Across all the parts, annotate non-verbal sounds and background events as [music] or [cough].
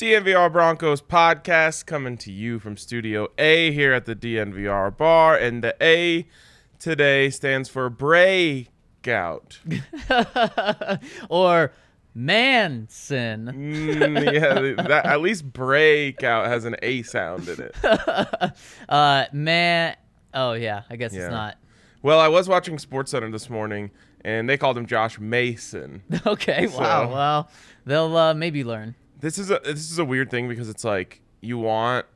DNVR Broncos podcast coming to you from Studio A here at the DNVR bar. And the A today stands for breakout. [laughs] or Manson. Mm, yeah, that, at least breakout has an A sound in it. [laughs] uh, man. Oh, yeah. I guess Yeah. it's not. Well, I was watching SportsCenter this morning, and they called him Josh Mason. [laughs] Okay. Wow. Well, they'll uh, maybe learn. This is a this is a weird thing because it's like you want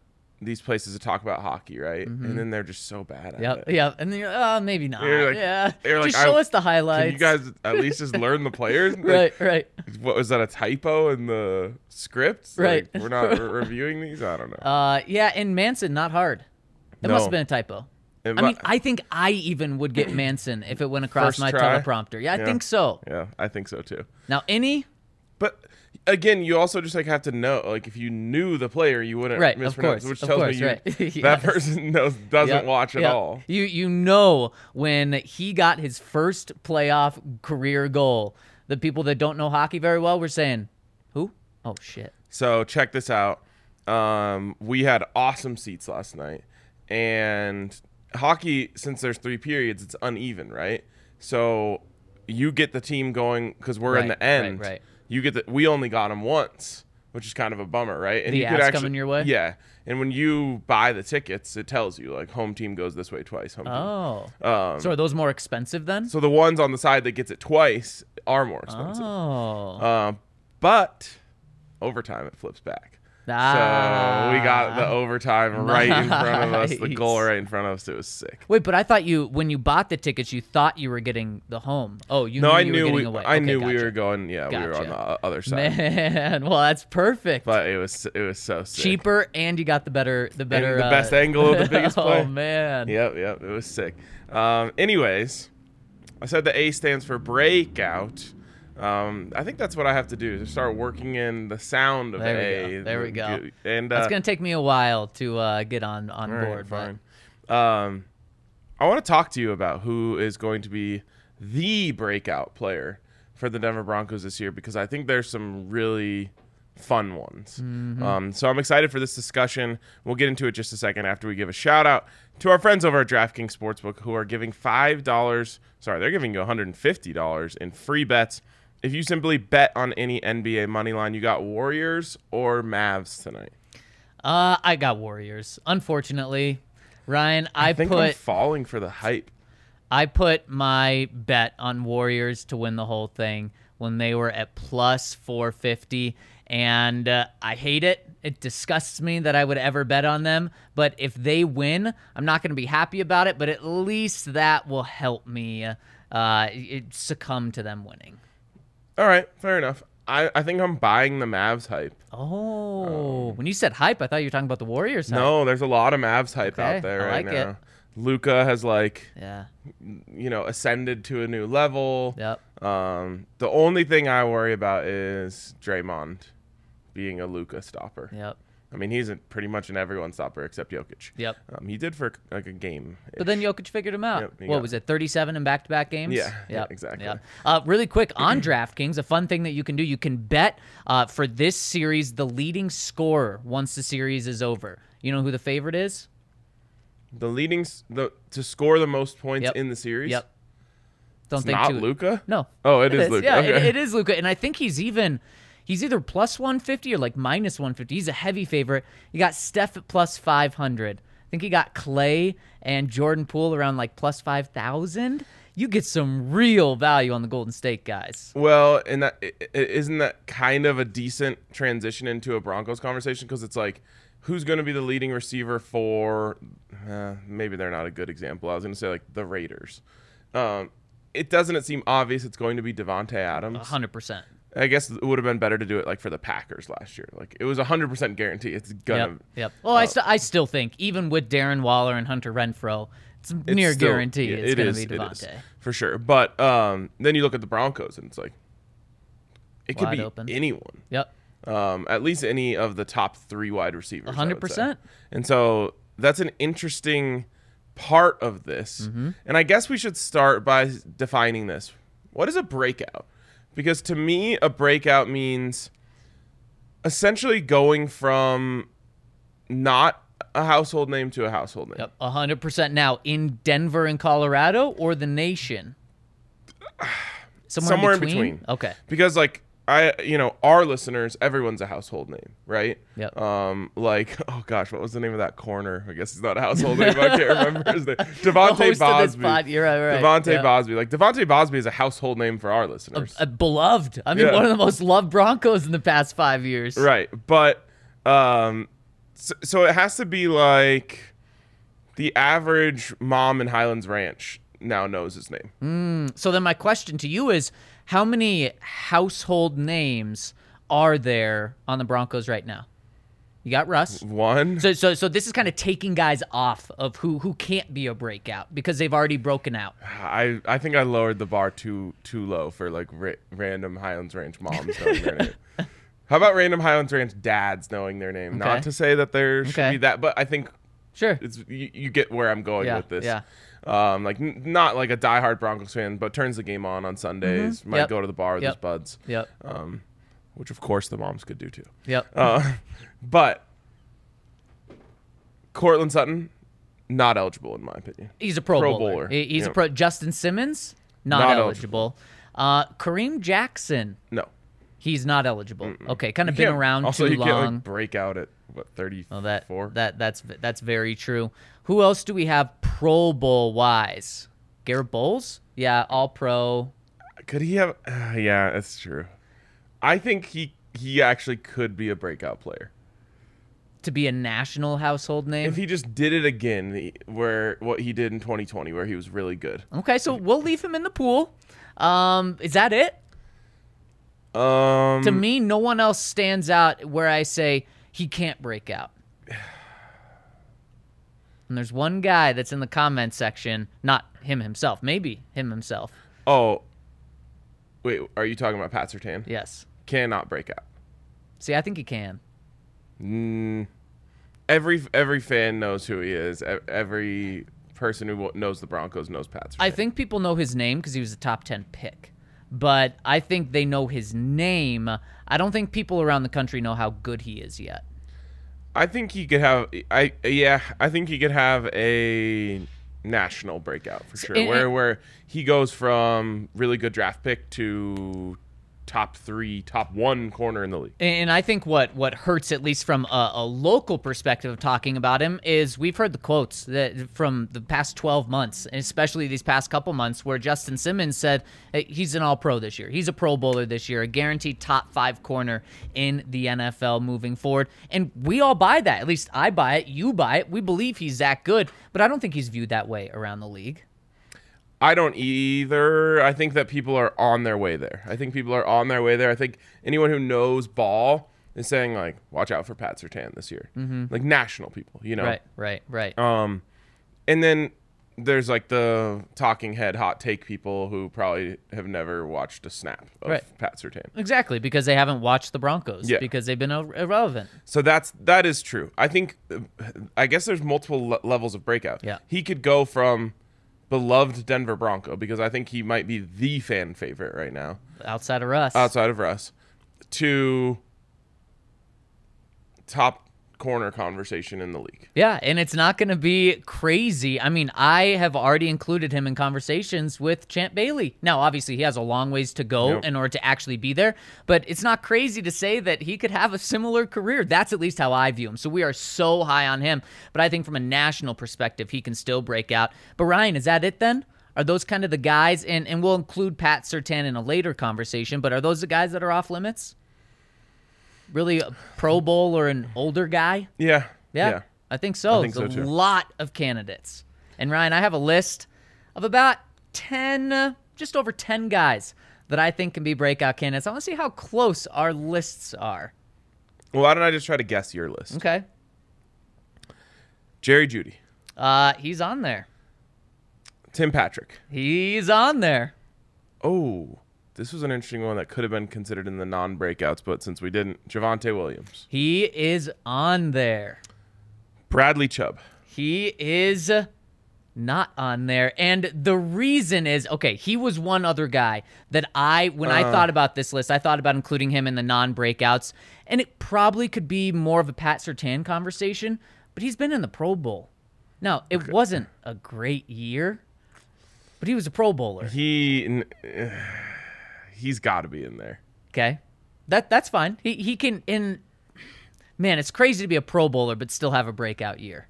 these places to talk about hockey, right? And then they're just so bad at Mm-hmm. Yep. it. Yep. And then you're, uh, maybe not. Like- yeah. like, Just show us the highlights. You guys at least just learn the players? [laughs] Like, Right. Right. What was that a typo in the script? Right. Like, we're not re- [laughs] reviewing these. I don't know. Uh, yeah. And Manson, not hard. It No. must have been a typo. It I mu- mean, I think I even would get [clears throat] Manson if it went across First my try? teleprompter. Yeah, I Yeah. think so. yeah, I think so too. Now, any But again, you also just like have to know. Like if you knew the player, you wouldn't Right, mispronounce, which tells course, me you, right. [laughs] that person knows doesn't Yep, watch at yep. all. You you know when he got his first playoff career goal, the people that don't know hockey very well were saying, "Who? Oh shit." So check this out. Um, we had awesome seats last night, and hockey since there's three periods, it's uneven, right? So you get the team going because we're in the end. right, right. You get the. We only got them once, which is kind of a bummer, right? And The you could actually coming your way? Yeah, and when you buy the tickets, it tells you like home team goes this way twice. Home team. Oh. Um, so are those more expensive then? so the ones on the side that gets it twice are more expensive. oh. Um, but overtime it flips back. So we got the overtime [laughs] right in front of us, the goal right in front of us. It was sick. Wait, but I thought you when you bought the tickets, you thought you were getting the home. Oh, you No, knew I you knew were we, away. I Okay, knew we were going. Yeah, we were on the other side. Man, [laughs] well, that's perfect. But it was it was so sick. Cheaper, and you got the better, the better, the uh, best angle of the [laughs] biggest play. oh man. Yep, yep. It was sick. Um, anyways, I said the A stands for breakout. Um, I think that's what I have to do to start working in the sound of There we A. go. There we go. And uh, That's gonna take me a while to uh, get on on right, board. fine. Um, I want to talk to you about who is going to be the breakout player for the Denver Broncos this year because I think there's some really fun ones. Mm-hmm. Um, so I'm excited for this discussion. We'll get into it just a second after we give a shout out to our friends over at DraftKings Sportsbook who are giving five dollars. Sorry, they're giving you 150 dollars in free bets. If you simply bet on any NBA money line, you got Warriors or Mavs tonight. Uh, I got Warriors. Unfortunately, Ryan, I, I think I'm falling for the hype. I put my bet on Warriors to win the whole thing when they were at plus 450 and uh, I hate it. It disgusts me that I would ever bet on them, but if they win, I'm not going to be happy about it, but at least that will help me uh, succumb to them winning. All right, fair enough. I, I think I'm buying the Mavs hype. Oh, when you said hype, I thought you were talking about the Warriors. hype. No, there's a lot of Mavs hype Okay, out there I right like it. now. Luka has like Yeah. you know ascended to a new level. Yep. Um, the only thing I worry about is Draymond being a Luka stopper. Yep. I mean, he's a, pretty much an everyone stopper except Jokic. Yep. Um, he did for like a game. But then Jokic figured him out. Yep, what got- was it, 37 in back-to-back games? Yeah, yeah, exactly. Yep. Uh, really quick [clears throat] on DraftKings, a fun thing that you can do, you can bet uh, for this series the leading scorer once the series is over. You know who the favorite is? the leading the to score the most points Yep. in the series. Yep. Don't It's think not Luka. No. Oh, it is Luka. Yeah, it- it is Luka, and I think he's even. He's either plus 150 or like minus 150. He's a heavy favorite. You got Steph at plus 500. I think he got Klay and Jordan Poole around like plus 5,000. You get some real value on the Golden State guys. Well, and that isn't that kind of a decent transition into a Broncos conversation because it's like, who's going to be the leading receiver for? Uh, maybe they're not a good example. I was going to say like the Raiders. Um, it doesn't it seem obvious it's going to be Davante Adams, 100%. I guess it would have been better to do it like for the Packers last year. Like it was a hundred percent guarantee. It's gonna. Yep. Yep. Well, I, st- I still think even with Darren Waller and Hunter Renfrow, it's, it's near still- guarantee yeah, it's it going is, be Davante. for sure. But um, then you look at the Broncos and it's like it could Wide be open. anyone. Yep. um, at least any of the top three wide receivers. hundred percent. And so that's an interesting part of this. Mm-hmm. And I guess we should start by defining this. What is a breakout? Because to me, a breakout means essentially going from not a household name to a household name. Yep. hundred percent. Now in Denver and Colorado or the nation. Somewhere, [sighs] Somewhere in in, between? between. Okay. because like I, you know, our listeners, everyone's a household name, right? Yep. Um, like, [laughs] oh gosh, what was the name of that corner? I guess it's not a household name. I can't remember [laughs] his name. The Devontae host of this Bosby. pod, you're right, right. Devontae yeah. Bosby. Like Devonte Bosby is a household name for our listeners. Uh, beloved. I mean, Yeah. one of the most loved Broncos in the past five years. right. But um so, so it has to be like the average mom in Highlands Ranch now knows his name. So then my question to you is how many household names are there on the Broncos right now? You got Russ. One. So so so this is kind of taking guys off of who who can't be a breakout because they've already broken out. I, I think I lowered the bar too too low for like ra- random Highlands Ranch moms knowing their [laughs] name. How about random Highlands Ranch dads knowing their name? Okay. Not to say that there should Okay. be that, but I think Sure. it's you, you get where I'm going Yeah, with this. yeah. Um, like n- not like a diehard Broncos fan, but turns the game on on Sundays. Might Mm-hmm. Yep. go to the bar with Yep. his buds. Yep. Um, which of course the moms could do too. Yep. Uh, [laughs] but Courtland Sutton, not eligible in my opinion. He's a pro, Pro bowler. bowler. He's a pro. Justin Simmons not, Not eligible. Uh, Kareem Jackson No. He's not eligible. Okay, kind of You been around also, too you long. can't like break out at what thirty Oh, that that that's that's very true. Who else do we have Pro Bowl wise? Garett Bolles? Yeah, All Pro. Could he have? Uh, yeah, that's true. I think he he actually could be a breakout player To be a national household name. if he just did it again, the- where what he did in 2020, where he was really good. okay, so we'll leave him in the pool. Um, is that it? Um, To me, no one else stands out where I say he can't break out. [sighs] And there's one guy that's in the comment section, not him himself, maybe him himself. oh, wait, are you talking about Pat Surtain? Yes. Cannot break out. See, I think he can. Mm, every every fan knows who he is. Every person who knows the Broncos knows Pat Surtain. I think people know his name because he was a top 10 pick. But I think they know his name. I don't think people around the country know how good he is yet. I think he could have. I yeah. I think he could have a national breakout for sure. and- where where he goes from really good draft pick to top three, top one corner in the league. And I think what what hurts, at least from a, a local perspective of talking about him, is we've heard the quotes that from the past 12 months, and especially these past couple months, where Justin Simmons said hey, he's an All Pro this year, he's a Pro Bowler this year, a guaranteed top five corner in the NFL moving forward, and we all buy that. At least I buy it, you buy it. We believe he's that good, but I don't think he's viewed that way around the league. I don't either. I think that people are on their way there. I think people are on their way there. I think anyone who knows ball is saying like, "Watch out for Pat Surtain this year." Mm-hmm. Like national people, you know. Right, right, right. Um, and then there's like the talking head hot take people who probably have never watched a snap of Right. Pat Surtain. exactly, because they haven't watched the Broncos Yeah. because they've been irrelevant. So that's that is true. I think uh, I guess there's multiple le- levels of breakout. Yeah. He could go from beloved Denver Bronco because I think he might be the fan favorite right now Outside of Russ. outside of Russ to top corner conversation in the league. Yeah, and it's not going to be crazy. I mean, I have already included him in conversations with Champ Bailey. Now, obviously, he has a long ways to go Yep. in order to actually be there, but it's not crazy to say that he could have a similar career. That's at least how I view him. So we are so high on him, but I think from a national perspective, he can still break out. But Ryan, is that it then? Are those kind of the guys, and, and we'll include Pat Surtain in a later conversation, but are those the guys that are off limits? Really a Pro Bowl or an older guy? Yeah. Yeah, I think so. I think There's so, a too. lot of candidates. And Ryan, I have a list of about 10, uh, just over 10 guys that I think can be breakout candidates. I want to see how close our lists are. Well, why don't I just try to guess your list? Okay. Jerry Jeudy, Uh, he's on there. Tim Patrick. He's on there. Oh, this was an interesting one that could have been considered in the non-breakouts, but since we didn't, Javonte Williams, He is on there. Bradley Chubb. He is not on there. And the reason is okay, he was one other guy that I, when I thought about this list, I thought about including him in the non breakouts. And it probably could be more of a Pat Surtain conversation, but he's been in the Pro Bowl. Now, it wasn't a great year, but he was a Pro Bowler. He n- uh, he's got to be in there. Okay. That that's fine. He he can in man, it's crazy to be a Pro Bowler but still have a breakout year.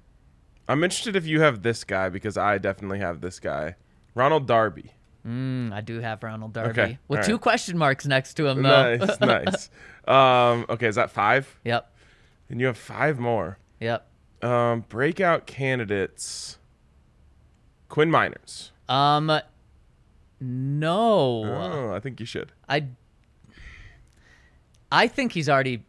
I'm interested if you have this guy because I definitely have this guy, Ronald Darby. Mm, I do have Ronald Darby Okay, with all two right. question marks next to him though. Nice, [laughs] nice. Um, okay, is that five? Yep. And you have five more. Yep. Um, breakout candidates. Quinn Meinerz. Um no. Oh, I think you should. I I think he's already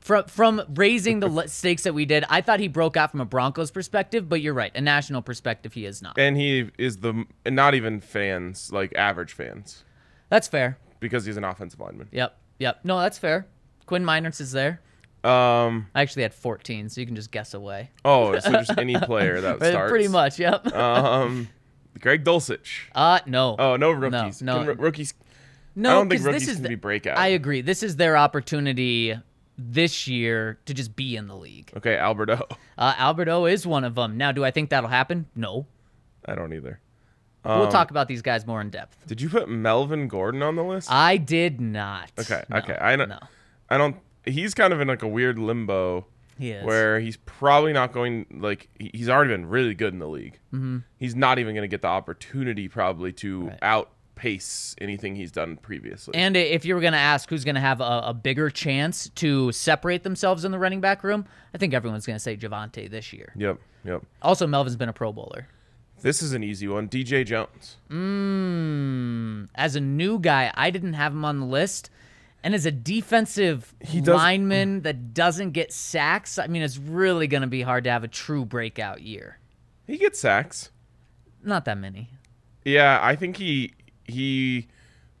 from from raising the [laughs] stakes that we did. I thought he broke out from a Broncos perspective, but you're right. A national perspective he is not. And he is the and not even fans, like average fans, That's fair. because he's an offensive lineman. Yep. Yep. No, that's fair. Quinn Meinerz is there. Um. I actually had 14, so you can just guess away. Oh, so just [laughs] any player that starts. Pretty much, yep. Um. [laughs] Greg Dulcich. Uh no. Oh, no rookies. no. Ro- rookies. no, I don't think rookies this is can the- be breakout. I agree. This is their opportunity this year to just be in the league. Okay, Alberto. Uh, Alberto is one of them. Now, do I think that'll happen? No. I don't either. we'll Um, talk about these guys more in depth. Did you put Melvin Gordon on the list? I did not. Okay, No, okay. I know. No, I don't. He's kind of in like a weird limbo he is. where he's probably not going. Like he- he's already been really good in the league. Mm-hmm. He's not even going to get the opportunity probably to Right. outpace anything he's done previously. And i- if you were going to ask who's going to have a, a bigger chance to separate themselves in the running back room, I think everyone's going to say Javonte this year. yep, yep. Also, Melvin's been a Pro Bowler. This is an easy one. DJ Jones. Mm, as a new guy, I didn't have him on the list. And as a defensive He does- lineman that doesn't get sacks, I mean, it's really going to be hard to have a true breakout year. He gets sacks. Not that many. Yeah, I think he he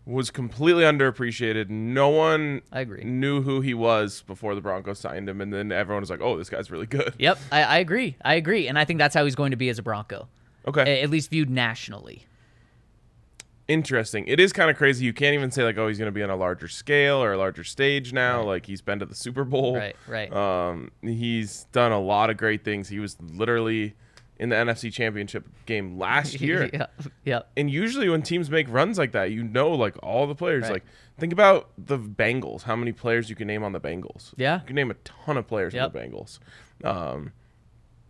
was completely underappreciated. No one I agree. knew who he was before the Broncos signed him, and then everyone was like, "Oh, this guy's really good." Yep, I, I agree. I agree. And I think that's how he's going to be as a Bronco, Okay, at least viewed nationally. Interesting. It is kind of crazy. You can't even say like, "Oh, he's going to be on a larger scale or a larger stage now." Like he's been to the Super Bowl. Right, right. Um, he's done a lot of great things. He was literally in the NFC Championship game last [laughs] year. yeah, yep. And usually when teams make runs like that, you know like all the players. Right. Like think about the Bengals. How many players you can name on the Bengals? Yeah. You can name a ton of players Yep. on the Bengals. Um,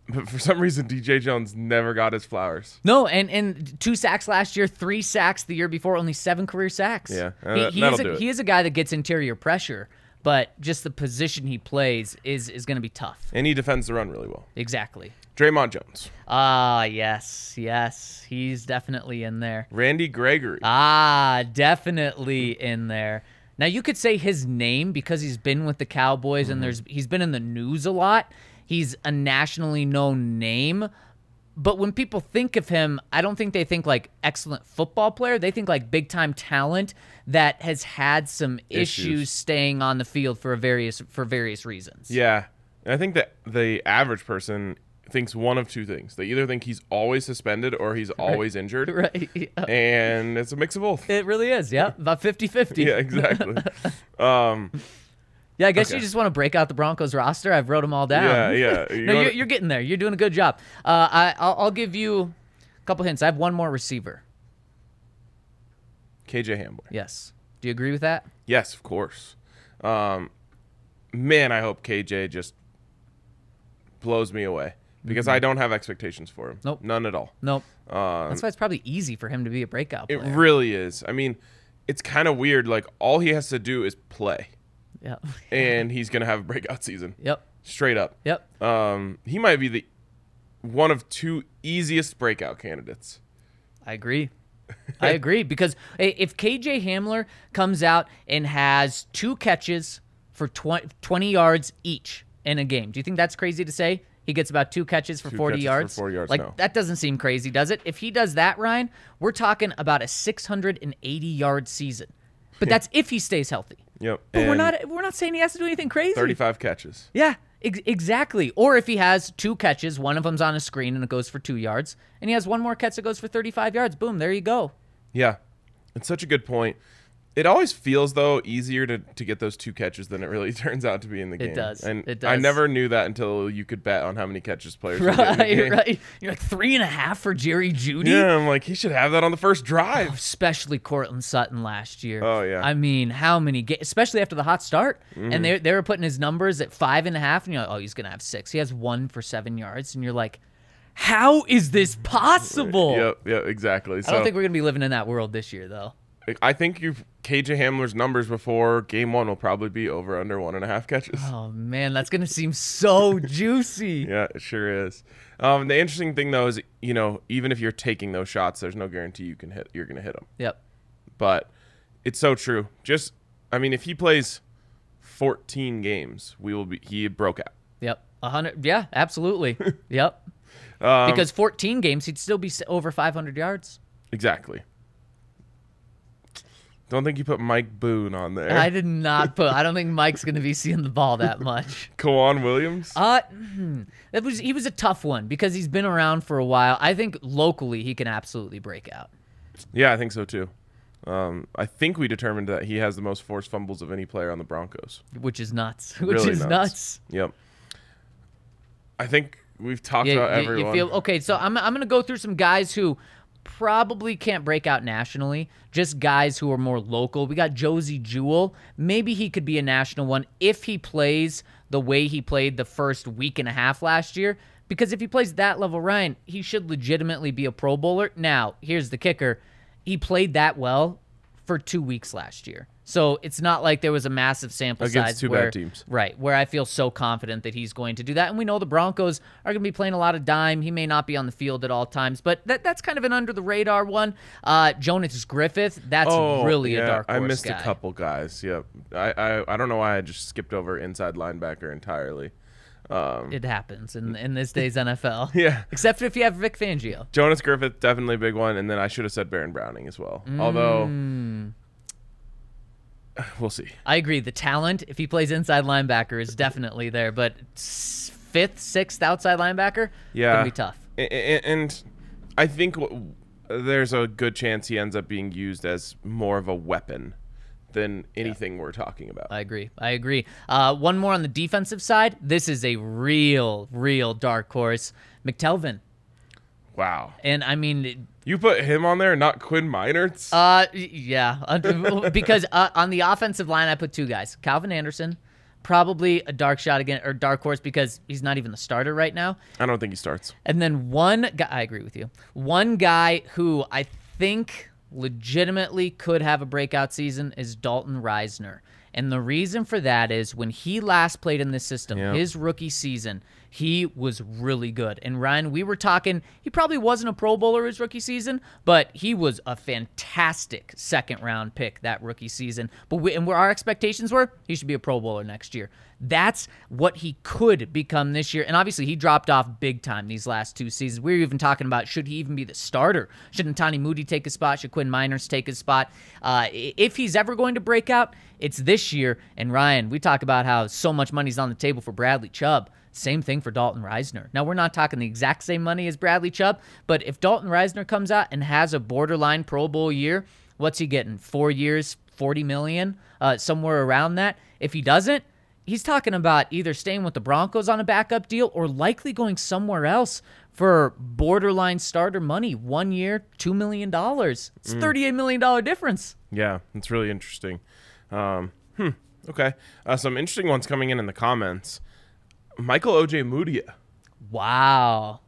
but for some reason, DJ Jones never got his flowers. No, and and two sacks last year, three sacks the year before, only seven career sacks. Yeah, uh, he, that- he is a, he is a guy that gets interior pressure, but just the position he plays is is going to be tough. And he defends the run really well. Exactly. Dre'Mont Jones, Ah, yes, yes, he's definitely in there. Randy Gregory. Ah, definitely in there. Now you could say his name because he's been with the Cowboys Mm-hmm. and there's he's been in the news a lot. He's a nationally known name. But when people think of him, I don't think they think like excellent football player. They think like big time talent that has had some issues. Issues. staying on the field for a various for various reasons. yeah, and I think that the average person thinks one of two things. They either think he's always suspended or he's always injured, [laughs] Right. Yeah. and it's a mix of both. It really is. Yeah. [laughs] About 50-50. Yeah, exactly. [laughs] um, Yeah, I guess you just want to break out the Broncos roster. I've wrote them all down. yeah, yeah. [laughs] You no, wanna- you're, you're getting there. You're doing a good job. Uh, I, I'll, I'll give you a couple hints. I have one more receiver. KJ Hamler. Yes. Do you agree with that? Yes, of course. Um, man, I hope KJ just blows me away because I don't have expectations for him. Mm-hmm. Nope. None at all. Nope. Um, That's why it's probably easy for him to be a breakout it really is. I mean, it's kind of weird. Like, all he has to do is play, yeah. [laughs] and he's going to have a breakout season. Yep. Straight up. Yep. Um, he might be the one of two easiest breakout candidates. I agree. I agree because if KJ Hamler comes out and has two catches for 20, 20 yards each in a game, do you think that's crazy to say? He gets about two catches for Two 40 catches for yards. 40 yards, Like no. that doesn't seem crazy, does it? If he does that, Ryan, we're talking about a 680 yard season. But [laughs] that's if he stays healthy. Yep. But we're not we're not saying he has to do anything crazy. 35 catches. Yeah, ex- exactly. Or if he has two catches, one of them's on a screen and it goes for two yards, and he has one more catch that goes for 35 yards. Boom, there you go. Yeah, it's such a good point. It always feels though easier to, to get those two catches than it really [laughs] turns out to be in the game. It does. And It does. I never knew that until you could bet on how many catches players would get in the Right, right. You're like three and a half for Jerry Jeudy. Yeah, I'm like he should have that on the first drive. Especially Courtland Sutton last year. Oh, yeah. Mm-hmm. I mean, how many? Ga- especially after the hot start, and they they were putting his numbers at five and a half, and you're like, oh, he's gonna have six. He has one for seven yards, and you're like, how is this possible? Yep, yep, exactly. So I don't think we're gonna be living in that world this year, though. I think you've KJ Hamler's numbers before game one will probably be over under one and a half catches. Oh man, that's gonna seem so [laughs] juicy. Yeah, it sure is. Um, the interesting thing though is, you know, even if you're taking those shots, there's no guarantee you can hit. You're gonna hit them. Yep. But it's so true. Just, I mean, if he plays 14 games, we will be. He broke out. Yep. A hundred. Yeah, absolutely. [laughs] yep. Um, Because 14 games, he'd still be over 500 yards. exactly. Don't think you put Mike Boone on there. I did [laughs] not put. I don't think Mike's going to be seeing the ball that much. K'Waun Williams. Uh, hmm, that was he was a tough one because he's been around for a while. I think locally he can absolutely break out. yeah, I think so too. Um, I think we determined that he has the most forced fumbles of any player on the Broncos. which is nuts. [laughs] Which Really is nuts. nuts. Yep. I think we've talked Yeah, about you- you everyone. feel okay. So I'm I'm gonna go through some guys who probably can't break out nationally. Just guys who are more local. We got Josey Jewell. Maybe he could be a national one if he plays the way he played the first week and a half last year. Because if he plays that level, Ryan, he should legitimately be a Pro Bowler. Now, here's the kicker: he played that well for two weeks last year. So it's not like there was a massive sample Against size two bad where, teams. Right, where I feel so confident that he's going to do that. And we know the Broncos are going to be playing a lot of dime. He may not be on the field at all times, but that, that's kind of an under the radar one. Uh, Jonas Griffith, that's Oh, really yeah, a dark horse I missed guy. a couple guys. Yep. I, I I don't know why I just skipped over inside linebacker entirely. Um, It happens in, in this day's NFL. [laughs] Yeah. Except if you have Vic Fangio. Jonas Griffith, definitely a big one, and then I should have said Baron Browning as well. Although, Mm. We'll see. I agree. The talent, if he plays inside linebacker, is definitely there. But fifth, sixth outside linebacker, Yeah, gonna be tough. And I think there's a good chance he ends up being used as more of a weapon than anything we're talking about. I agree. I agree. Uh, one more on the defensive side. This is a real, real dark horse. McTelvin. Wow. And I mean, You put him on there, not Quinn Meinerz. uh, yeah, [laughs] because uh, on the offensive line, I put two guys: Calvin Anderson, probably a dark shot again or dark horse because he's not even the starter right now, I don't think he starts. and then one guy. I agree with you. One guy who I think legitimately could have a breakout season is Dalton Risner. And the reason for that is when he last played in this system, Yeah. his rookie season, he was really good. And Ryan, we were talking, he probably wasn't a Pro Bowler his rookie season, but he was a fantastic second round pick that rookie season. But we, and where our expectations were, he should be a Pro Bowler next year. That's what he could become this year. And obviously, he dropped off big time these last two seasons. We were even talking about should he even be the starter? Should Tani Moody take his spot? Should Quinn Meinerz take his spot? Uh, if he's ever going to break out, it's this year. And Ryan, we talk about how so much money's on the table for Bradley Chubb. Same thing for Dalton Risner. Now, we're not talking the exact same money as Bradley Chubb, but if Dalton Risner comes out and has a borderline Pro Bowl year, what's he getting? Four years, 40 million, uh, somewhere around that. If he doesn't, he's talking about either staying with the Broncos on a backup deal or likely going somewhere else for borderline starter money. One year, $2 million. It's $38 million difference. Yeah, it's really interesting. Um, hmm. Okay. Uh, some interesting ones coming in in the comments. Michael Ojemudia, Wow.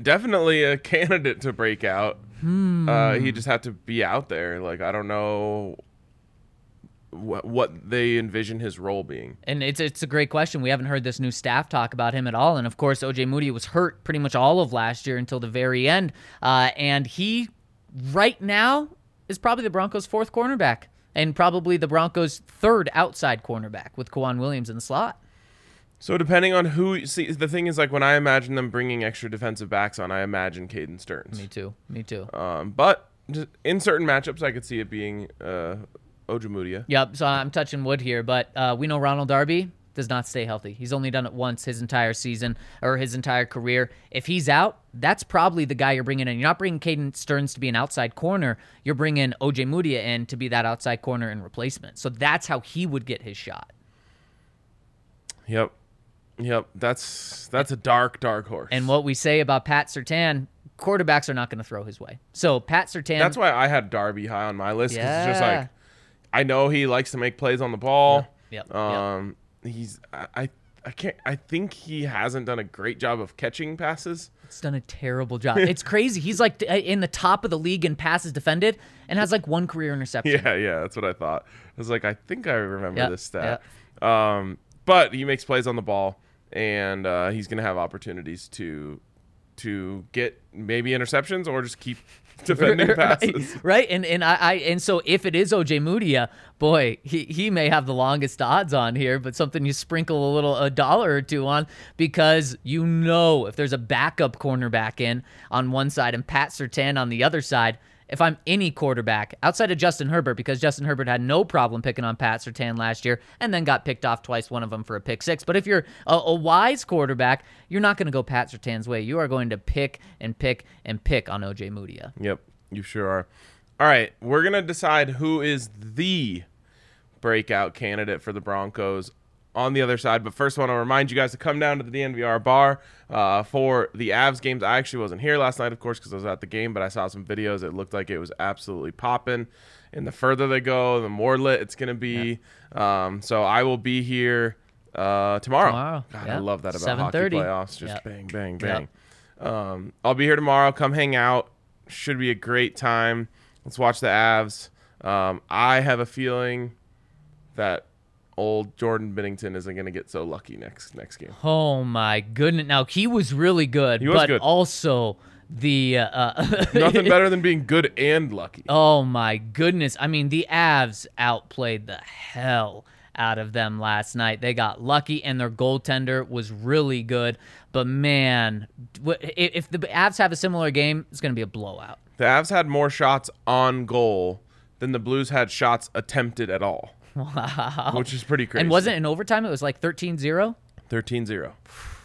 definitely a [laughs] candidate to break out. Hmm. Uh, he just had to be out there. Like I don't know what what they envision his role being. And it's it's a great question. We haven't heard this new staff talk about him at all. And of course, OJ Moody was hurt pretty much all of last year until the very end. Uh, and he right now is probably the Broncos' fourth cornerback and probably the Broncos' third outside cornerback with K'Waun Williams in the slot. So depending on who, see, the thing is like when I imagine them bringing extra defensive backs on, I imagine Caden Sterns. Me too. Me too. Um, but in certain matchups, I could see it being uh, Ojemudia. Yep. So I'm touching wood here, but uh, we know Ronald Darby does not stay healthy. He's only done it once his entire season or his entire career. If he's out, that's probably the guy you're bringing in. You're not bringing Caden Sterns to be an outside corner. You're bringing Ojemudia in to be that outside corner and replacement. So that's how he would get his shot. Yep. Yep. That's that's a dark, dark horse. And what we say about Pat Surtain, quarterbacks are not going to throw his way. So Pat Surtain. That's why I had Darby high on my list. 'cause it's just Yeah. like I know he likes to make plays on the ball. Yeah. yep. Um, he's I, I can't. I think he hasn't done a great job of catching passes. He's done a terrible job. [laughs] It's crazy. He's like in the top of the league in passes defended and has like one career interception. Yeah, yeah, that's what I thought. I was like, I think I remember Yep, this stat. Um, but he makes plays on the ball, and uh, he's gonna have opportunities to to get maybe interceptions or just keep [laughs] defending passes. right, [laughs] right. And and I, I and so if it is Ojemudia, uh, boy, he, he may have the longest odds on here, but something you sprinkle a little a dollar or two on because you know if there's a backup cornerback in on one side and Pat Surtain on the other side. If I'm any quarterback outside of Justin Herbert, because Justin Herbert had no problem picking on Pat Surtain last year and then got picked off twice, one of them for a pick six. But if you're a, a wise quarterback, you're not going to go Pat Surtain's way. You are going to pick and pick and pick on Ojemudia. Yep, you sure are. All right, we're gonna decide who is the breakout candidate for the Broncos on the other side. But first, I want to remind you guys to come down to the DNVR bar uh, for the Avs games. I actually wasn't here last night, of course, because I was at the game, but I saw some videos. It looked like it was absolutely popping. And the further they go, the more lit it's gonna be. Um, so I will be here uh, tomorrow. Tomorrow, God, I love that about hockey 7:30. playoffs. Just Yep. bang, bang, Yep. bang. Um, I'll be here tomorrow. Come hang out. Should be a great time. Let's watch the Avs. Um, I have a feeling that old Jordan Binnington isn't going to get so lucky next next game. Oh my goodness! Now he was really good, was but good. also the uh, [laughs] Nothing better than being good and lucky. Oh my goodness! I mean, the Avs outplayed the hell out of them last night. They got lucky, and their goaltender was really good. But man, if the Avs have a similar game, it's going to be a blowout. The Avs had more shots on goal than the Blues had shots attempted at all, [laughs] Wow! which is pretty crazy. And wasn't in overtime? It was like 13-0. 13-0.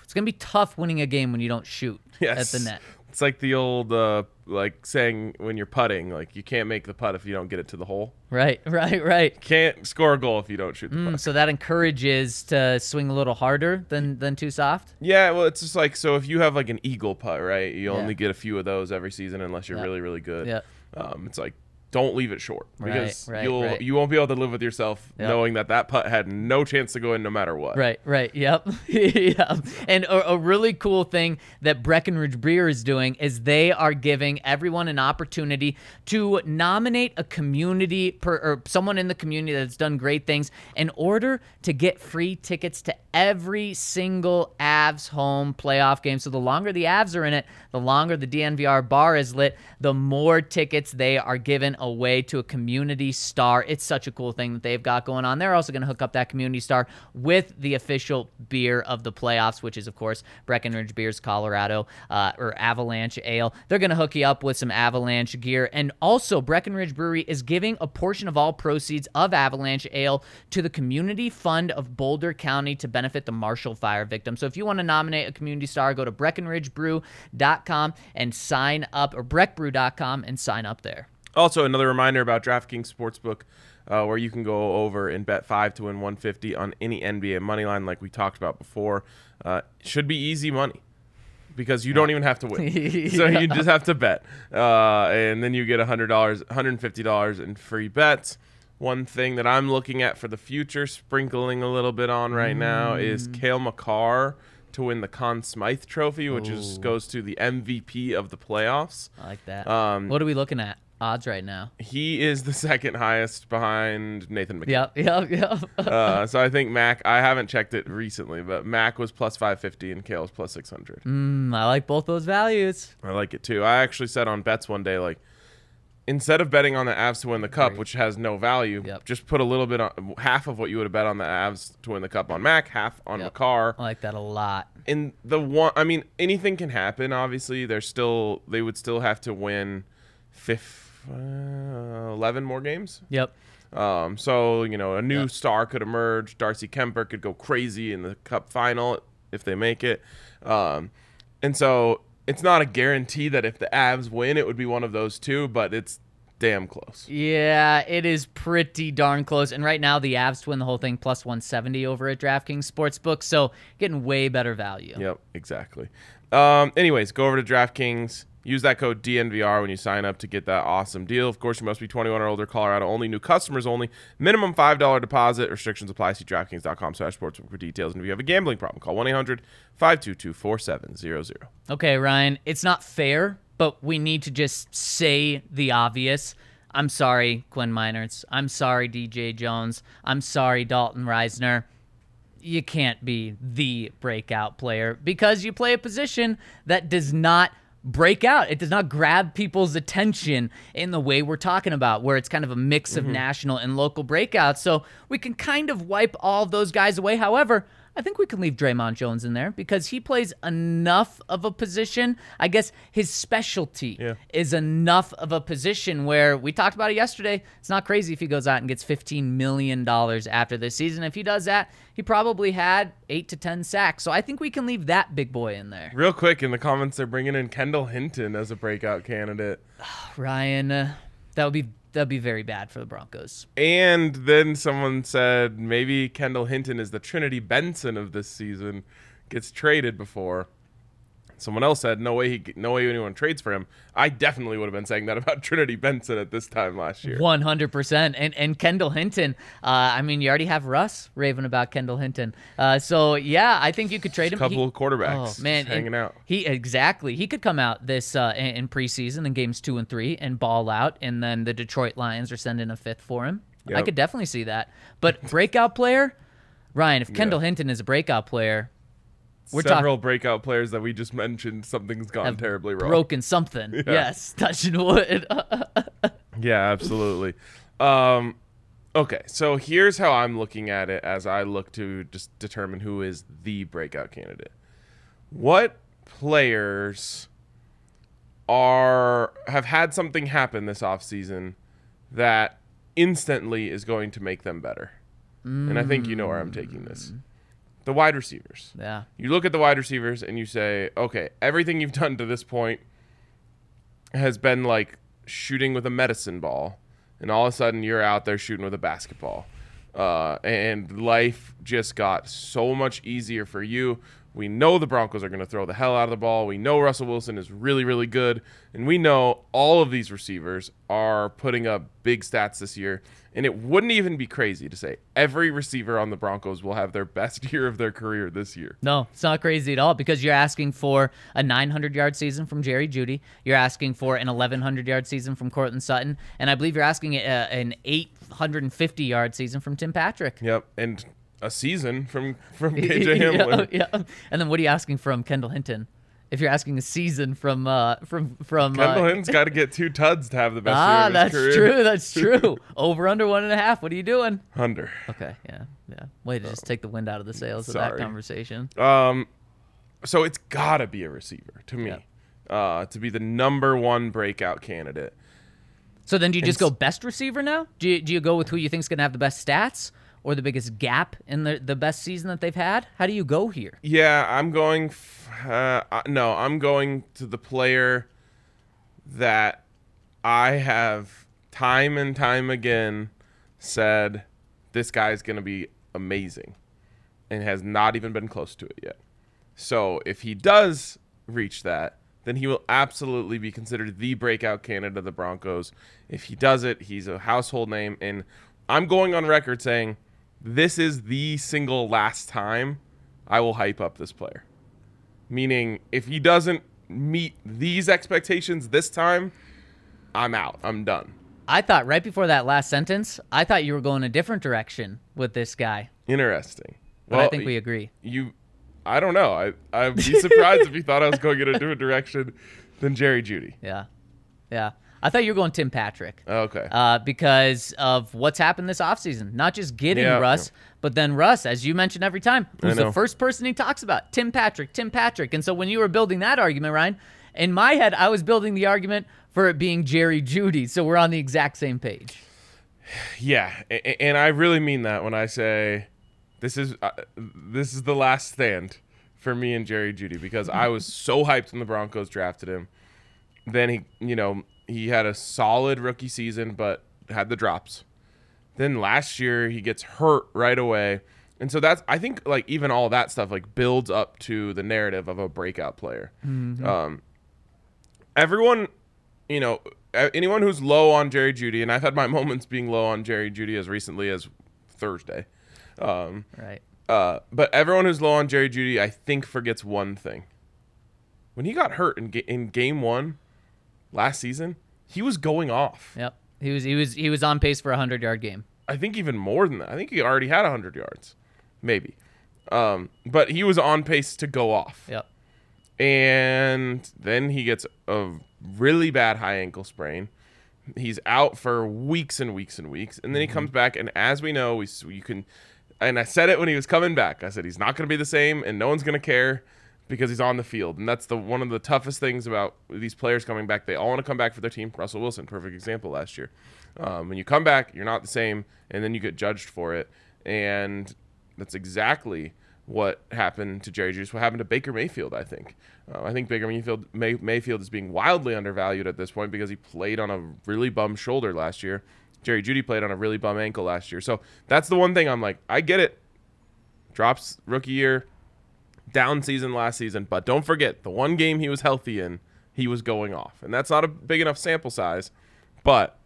It's going to be tough winning a game when you don't shoot Yes. at the net. It's like the old uh, like saying when you're putting, like you can't make the putt if you don't get it to the hole. Right, [laughs] right, right. Can't score a goal if you don't shoot the putt. Mm, so that encourages to swing a little harder than than too soft. Yeah, well, it's just like so if you have like an eagle putt, right? You Yeah. only get a few of those every season unless you're Yeah. really, really good. Yeah. Um, it's like don't leave it short Right, because right, you'll right. you won't be able to live with yourself Yep. knowing that that putt had no chance to go in no matter what. Right, right. Yep. [laughs] yep. And a, a really cool thing that Breckenridge Brewery is doing is they are giving everyone an opportunity to nominate a community per, or someone in the community that's done great things in order to get free tickets to every single Avs home playoff game. So the longer the Avs are in it, the longer the DNVR bar is lit, the more tickets they are given away to a community star. It's such a cool thing that they've got going on. They're also going to hook up that community star with the official beer of the playoffs, which is, of course, Breckenridge Beers Colorado uh, or Avalanche Ale. They're going to hook you up with some Avalanche gear. And also, Breckenridge Brewery is giving a portion of all proceeds of Avalanche Ale to the Community Fund of Boulder County to benefit the Marshall Fire victims. So if you want to nominate a community star, go to breckenridgebrew.com and sign up, or breckbrew.com and sign up there. Also, another reminder about DraftKings Sportsbook, uh, where you can go over and bet five to win 150 on any NBA money line, like we talked about before. Uh, should be easy money because you don't even have to win, [laughs] so you just have to bet, uh, and then you get $100, $150 in free bets. One thing that I'm looking at for the future, sprinkling a little bit on right now, is Cale Makar to win the Conn Smythe Trophy, which is goes to the MVP of the playoffs. I like that. Um, what are we looking at? Odds right now. He is the [laughs] second highest behind Nathan MacKinnon. Yep, yep, yep. [laughs] Uh, so I think Mac. I haven't checked it recently, but Mac was plus 550 and Cale was plus 600. Mm, I like both those values. I like it too. I actually said on bets one day like instead of betting on the Avs to win the cup, which has no value, Yep. just put a little bit on half of what you would have bet on the Avs to win the cup on Mac, half on Yep. Makar. I like that a lot. in the one i mean anything can happen obviously they're still they would still have to win fifth, uh, 11 more games Yep. um, so you know a new Yep. star could emerge darcy kuemper could go crazy in the cup final if they make it um, and so it's not a guarantee that if the avs win it would be one of those two but it's damn close Yeah, it is pretty darn close. And right now, the Avs win the whole thing plus 170 over at DraftKings Sportsbook. So getting way better value. Yep, exactly. Um, anyways, go over to DraftKings. Use that code DNVR when you sign up to get that awesome deal. Of course, you must be 21 or older. Colorado only. New customers only. Minimum $5 deposit. Restrictions apply. See DraftKings.com slash sportsbook for details. And if you have a gambling problem, call 1-800-522-4700. Okay, Ryan, it's not fair, but we need to just say the obvious. I'm sorry, Quinn Meinerz. I'm sorry, DJ Jones. I'm sorry, Dalton Risner. You can't be the breakout player because you play a position that does not break out. It does not grab people's attention in the way we're talking about, where it's kind of a mix of mm-hmm. national and local breakouts. So we can kind of wipe all of those guys away. However, I think we can leave Dre'Mont Jones in there because he plays enough of a position. I guess his specialty Yeah. is enough of a position where we talked about it yesterday. It's not crazy if he goes out and gets $15 million after this season. If he does that, he probably had eight to 10 sacks. So I think we can leave that big boy in there. Real quick, in the comments, they're bringing in Kendall Hinton as a breakout candidate. [sighs] Ryan, uh, that would be that'd be very bad for the Broncos. And then someone said maybe Kendall Hinton is the Trinity Benson of this season. Gets traded before. Someone else said no way he no way anyone trades for him. I definitely would have been saying that [laughs] about Trinity Benson at this time last year. One hundred percent, and and Kendall Hinton. Uh, I mean, you already have Russ raving about Kendall Hinton. Uh, so yeah, I think you could trade him. A couple He- of quarterbacks Oh man, hanging out. He exactly. He could come out this uh, in, in preseason in games two and three and ball out, and then the Detroit Lions are sending a fifth for him. I could definitely see that. But breakout player, Ryan. If Kendall Hinton is a breakout player, we're Several breakout players that we just mentioned, something's gone terribly wrong. broken something. [laughs] Yes, touching wood. [laughs] Yeah, absolutely. Um, okay, so here's how I'm looking at it as I look to just determine who is the breakout candidate. What players are have had something happen this offseason that instantly is going to make them better? And I think you know where I'm taking this. The wide receivers. yeah. You look at the wide receivers and you say, okay, everything you've [laughs] done to this point has been like shooting with a medicine ball, and all of a sudden you're out there shooting with a basketball. Uh, and life just got so much easier for you. We know the Broncos are going to throw the hell out of the ball. We know Russell Wilson is really, really good. And we know all of these receivers are putting up big stats this year. And it wouldn't even be crazy to say every receiver on the Broncos will have their best [laughs] year of their career this year. No, it's not crazy at all because you're asking for a 900 yard season from Jerry Jeudy. You're asking for an 1100 yard season from Courtland Sutton. And I believe you're asking uh, an 850 yard season from Tim Patrick. Yep. And a season from, from KJ [laughs] Hamler. yeah, yeah. And then what are you asking from Kendall Hinton? If you're asking a season from uh from from Kendall uh, Hinton's got to get two tuds to have the best year ah, that's career. true. That's [laughs] true. Over under one and a half. What are you doing? Under. Okay, yeah, yeah. Way to just take the wind out of the sails of that conversation. Um, so it's got to be a receiver to me, uh, to be the number one breakout candidate. So then, do you just And go best receiver now? Do you, do you go with who you think's going to have the best stats or the biggest gap in the the best season that they've had? How do you go here? Yeah, I'm going. F- uh, uh, no, I'm going to the player that I have time and time again said this guy's going to be amazing, and has not even been close to it yet. So if he does reach that, then he will absolutely be considered the breakout candidate of the Broncos. If he does it, he's a household name, and I'm going on record saying this is the single last time I will hype up this player. Meaning, if he doesn't meet these expectations this time, I'm out. I'm done. I thought right before that last sentence, I thought you were going a different direction with this guy, Interesting. but I think we agree. you I don't know. I I'd be surprised if you thought I was going in a different [laughs] direction than Jerry Jeudy. Yeah, yeah. I thought you were going Tim Patrick. Okay. Uh, because of what's happened this offseason. Not just getting Yeah. Russ, but then Russ, as you mentioned every time, who's the first person he talks about? Tim Patrick, Tim Patrick. And so when you were building that argument, Ryan, in my head, I was building the argument for it being Jerry Jeudy. So we're on the exact same page. Yeah, and I really mean that when I say this is uh, this is the last stand for me and Jerry Jeudy because I was so hyped when the Broncos drafted him. Then he, you know, he had a solid rookie season, but had the drops. Then last year he gets hurt right away, and so that's I think like even all that stuff like builds up to the narrative of a breakout player. Um, everyone, you know, anyone who's low on Jerry Jeudy, and I've had my [laughs] moments being low on Jerry Jeudy as recently as Thursday. Um, Right. uh, but everyone who's low on Jerry Jeudy, I think, forgets one thing. When he got hurt in, ga- in game one last season, he was going off. Yep. He was he was he was on pace for a hundred yard game. I think even more than that. I think he already had 100 yards, maybe. Um, but he was on pace to go off. Yep. and then he gets a really bad high ankle sprain. He's out for weeks and weeks and weeks, and then he comes back. And as we know, we you can, and I said it when he was coming back. I said he's not going to be the same, and no one's going to care because he's on the field. And that's the one of the toughest things about these players coming back. They all want to come back for their team. Russell Wilson, perfect example last year. Um, when you come back, you're not the same, and then you get judged for it. And that's exactly what happened to Jerry Jeudy. What happened to Baker Mayfield? I think. Uh, I think Baker Mayfield May, Mayfield is being wildly undervalued at this point because he played on a really bum shoulder last year. Jerry Judy played on a really bum ankle last year. So that's the one thing I'm like, I get it. Drops rookie year, down season last season, but don't forget the one game he was healthy in, he was going off, and that's not a big enough sample size, but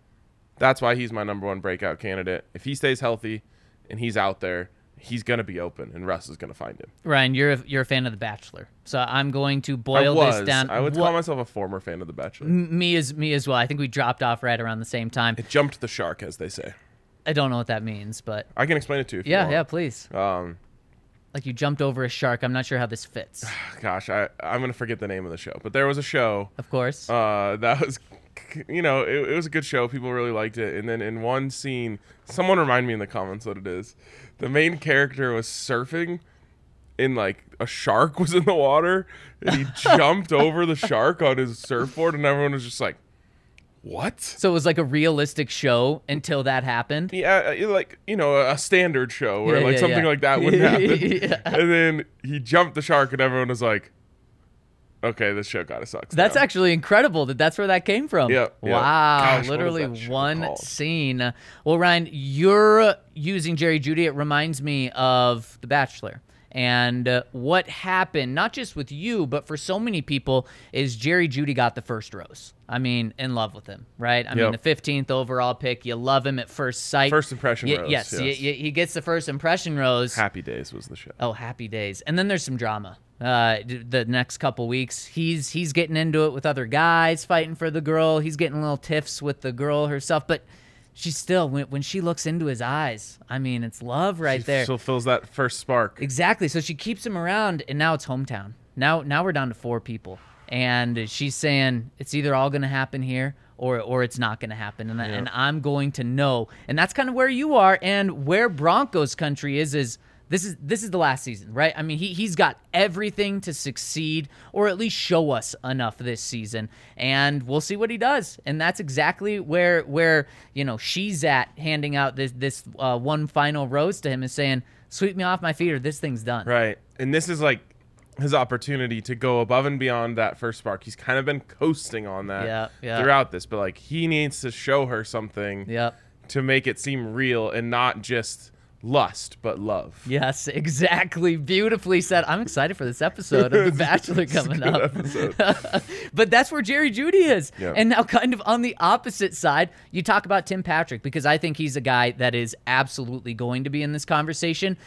that's why he's my number one breakout candidate. If he stays healthy and he's out there, he's gonna be open, and Russ is gonna find him. Ryan, you're a, you're a fan of The Bachelor, so I'm going to boil this down. I would What- call myself a former fan of The Bachelor. Me as me as well. I think we dropped off right around the same time. It jumped the shark, as they say. I don't know what that means, but I can explain it to you. If you yeah, want. yeah, please. Um, Like you jumped over a shark. I'm not sure how this fits. [sighs] gosh, I I'm gonna forget the name of the show, but there was a show Of course. uh, that was, you know, it, it was a good show. People really liked it. And then in one scene, someone remind me in the comments what it is. The main character was surfing, and like a shark [laughs] was in the water, and he [laughs] jumped over the shark on his surfboard, and everyone was just like, "What?" so it was like a realistic show until that happened. Yeah, uh, like you know, a standard show where Yeah, like yeah, something yeah. like that wouldn't [laughs] happen. Yeah. And then he jumped the shark, and everyone was like, "Okay, this show kind of sucks." That's now. actually incredible that that's where that came from. Yep. Wow, Gosh, literally one called? scene. Well, Ryan, you're using Jerry Jeudy. It reminds me of The Bachelor. And uh, what happened, not just with you, but for so many people, is Jerry Jeudy got the first rose. I mean, in love with him, right? I mean, the 15th overall pick. You love him at first sight. First impression Y- rose, Yes, yes. y- he gets the first impression rose. Happy Days was the show. Oh, happy days. And then there's some drama. Uh, the next couple weeks, he's he's getting into it with other guys, fighting for the girl. He's getting little tiffs with the girl herself, but she's still when, when she looks into his eyes. I mean, it's love right there. She still fills that first spark. Exactly. So she keeps him around, and now it's hometown. Now, now we're down to four people, and she's saying it's either all going to happen here or or it's not going to happen, and and I'm going to know. And that's kind of where you are, and where Broncos country is is. This is this is the last season, right? I mean, he he's got everything to succeed, or at least show us enough this season, and we'll see what he does. And that's exactly where where you know she's at, handing out this this uh, one final rose to him, and saying, "Sweep me off my feet, or this thing's done." Right. And this is like his opportunity to go above and beyond that first spark. He's kind of been coasting on that Yeah, yeah. throughout this, but like he needs to show her something Yep. to make it seem real and not just lust, but love. Yes, exactly. Beautifully said. I'm excited for this episode of The [laughs] Bachelor coming up. [laughs] but that's where Jerry Jeudy is. Yeah. And now, kind of on the opposite side, you talk about Tim Patrick because I think he's a guy that is absolutely going to be in this conversation.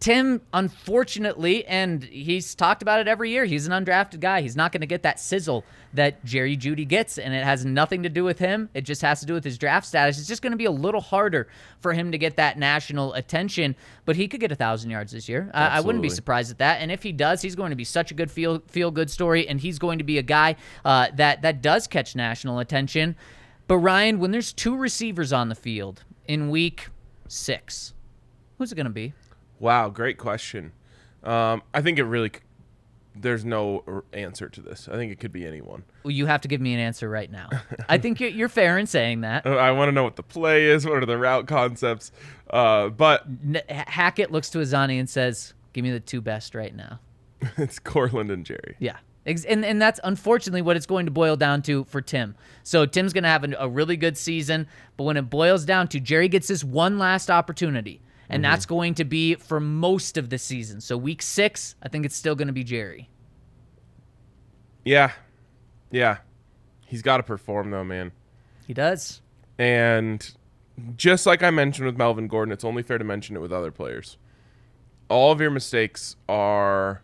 Tim, unfortunately, and he's talked about it every year, he's an undrafted guy. He's not going to get that sizzle that Jerry Jeudy gets, and it has nothing to do with him. It just has to do with his draft status. It's just going to be a little harder for him to get that national attention, but he could get a thousand yards this year. I, I wouldn't be surprised at that. And if he does, he's going to be such a good feel feel good story, and he's going to be a guy uh, that that does catch national attention. But Ryan, when there's two receivers on the field in week six, who's it going to be? Wow, great question. Um, I think it really, c- there's no answer to this. I think it could be anyone. Well, you have to give me an answer right now. I think you're, you're fair in saying that. [laughs] I want to know what the play is. What are the route concepts? Uh, but N- Hackett looks to Azzanni and says, "Give me the two best right now." [laughs] it's Courtland and Jerry. Yeah. And, and that's unfortunately what it's going to boil down to for Tim. So Tim's going to have a really good season, but when it boils down to Jerry gets this one last opportunity, and that's going to be for most of the season. So week six, I think it's still going to be Jerry. Yeah, yeah. He's got to perform though, man. He does. And just like I mentioned with Melvin Gordon, it's only fair to mention it with other players. All of your mistakes are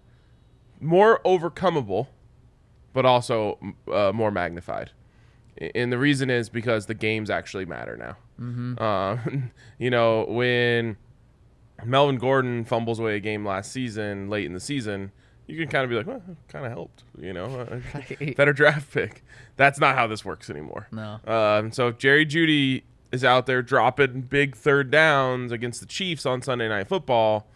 more overcomable, but also uh, more magnified. And the reason is because the games actually matter now. Mm-hmm. Uh, [laughs] you know, when Melvin Gordon fumbles away a game last season, late in the season, you can kind of be like, well, kind of helped, you know, [laughs] Right. better draft pick. That's not how this works anymore. No. Um, so if Jerry Jeudy is out there dropping big third downs against the Chiefs on Sunday Night Football,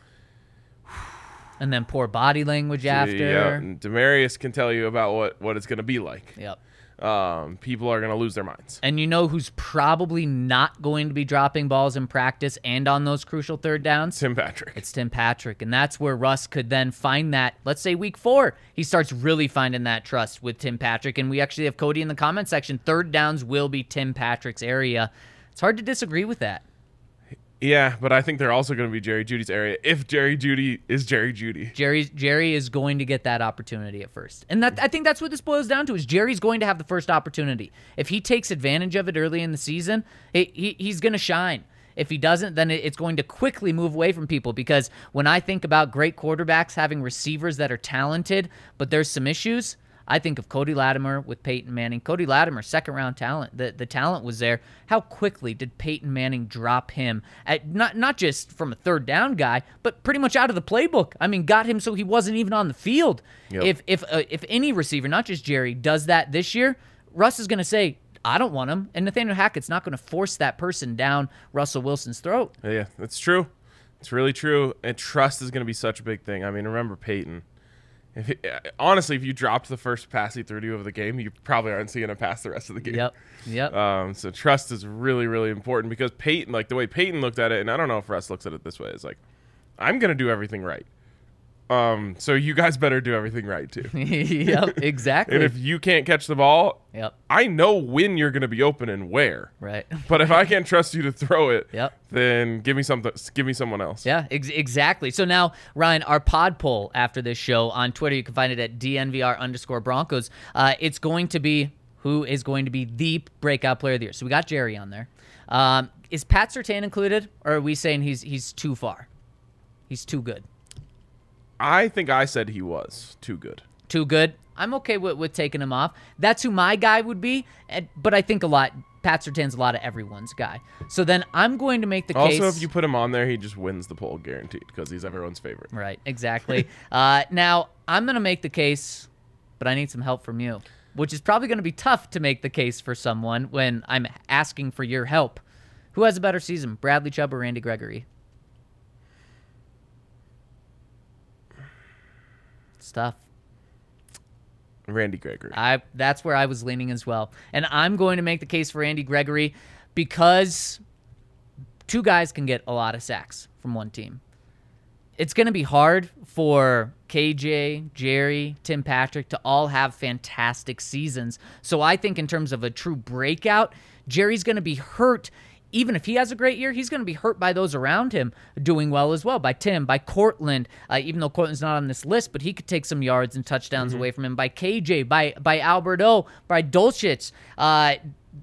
And then poor body language after. yeah, Demarius can tell you about what what it's going to be like. Yep. Um, people are going to lose their minds. And you know who's probably not going to be dropping balls in practice and on those crucial third downs? Tim Patrick. It's Tim Patrick. And that's where Russ could then find that, let's say week four, he starts really finding that trust with Tim Patrick. And we actually have Cody in the comment section. Third downs will be Tim Patrick's area. It's hard to disagree with that. Yeah, but I think they're also going to be Jerry Jeudy's area if Jerry Jeudy is Jerry Jeudy. Jerry Jerry is going to get that opportunity at first. And that I think that's what this boils down to is Jerry's going to have the first opportunity. If he takes advantage of it early in the season, it, he, he's going to shine. If he doesn't, then it- it's going to quickly move away from people because when I think about great quarterbacks having receivers that are talented, but there's some issues, I think of Cody Latimer with Peyton Manning. Cody Latimer, second round talent. The the talent was there. How quickly did Peyton Manning drop him? At not not just from a third down guy, but pretty much out of the playbook. I mean, got him so he wasn't even on the field. Yep. If if uh, if any receiver, not just Jerry, does that this year, Russ is going to say, "I don't want him," and Nathaniel Hackett's not going to force that person down Russell Wilson's throat. Yeah, that's true. It's really true. And trust is going to be such a big thing. I mean, remember Peyton. If he, honestly, if you dropped the first pass he threw to you of the game, you probably aren't seeing him pass the rest of the game. Yep. Yep. Um, so trust is really, really important because Peyton, like the way Peyton looked at it, and I don't know if Russ looks at it this way, is like, I'm gonna do everything right. Um, so you guys better do everything right too. [laughs] yep. Exactly. and if you can't catch the ball, yep. I know when you're gonna be open and where. Right. [laughs] But if I can't trust you to throw it, Yep. then give me something. Give me someone else. Yeah, ex- exactly. So now, Ryan, our pod poll after this show on Twitter, you can find it at DNVR underscore Broncos. Uh, it's going to be who is going to be the breakout player of the year. So we got Jerry on there. Um, is Pat Surtain included, or are we saying he's he's too far? He's too good. I think I said he was too good. Too good. I'm okay with, with taking him off. That's who my guy would be. And, but I think a lot. Pat Surtain's a lot of everyone's guy. So then I'm going to make the case. Also, if you put him on there, he just wins the poll guaranteed because he's everyone's favorite. Right, exactly. [laughs] uh, now, I'm going to make the case, but I need some help from you, which is probably going to be tough to make the case for someone when I'm asking for your help. Who has a better season, Bradley Chubb or Randy Gregory? Tough. Randy Gregory. I that's where I was leaning as well. And I'm going to make the case for Andy Gregory because two guys can get a lot of sacks from one team. It's going to be hard for KJ, Jerry, Tim Patrick to all have fantastic seasons. So I think in terms of a true breakout, Jerry's going to be hurt even if he has a great year, he's going to be hurt by those around him doing well as well. By Tim, by Courtland, uh, even though Courtland's not on this list, but he could take some yards and touchdowns away from him. By KJ, by by Alberto, by Dulcich. Uh,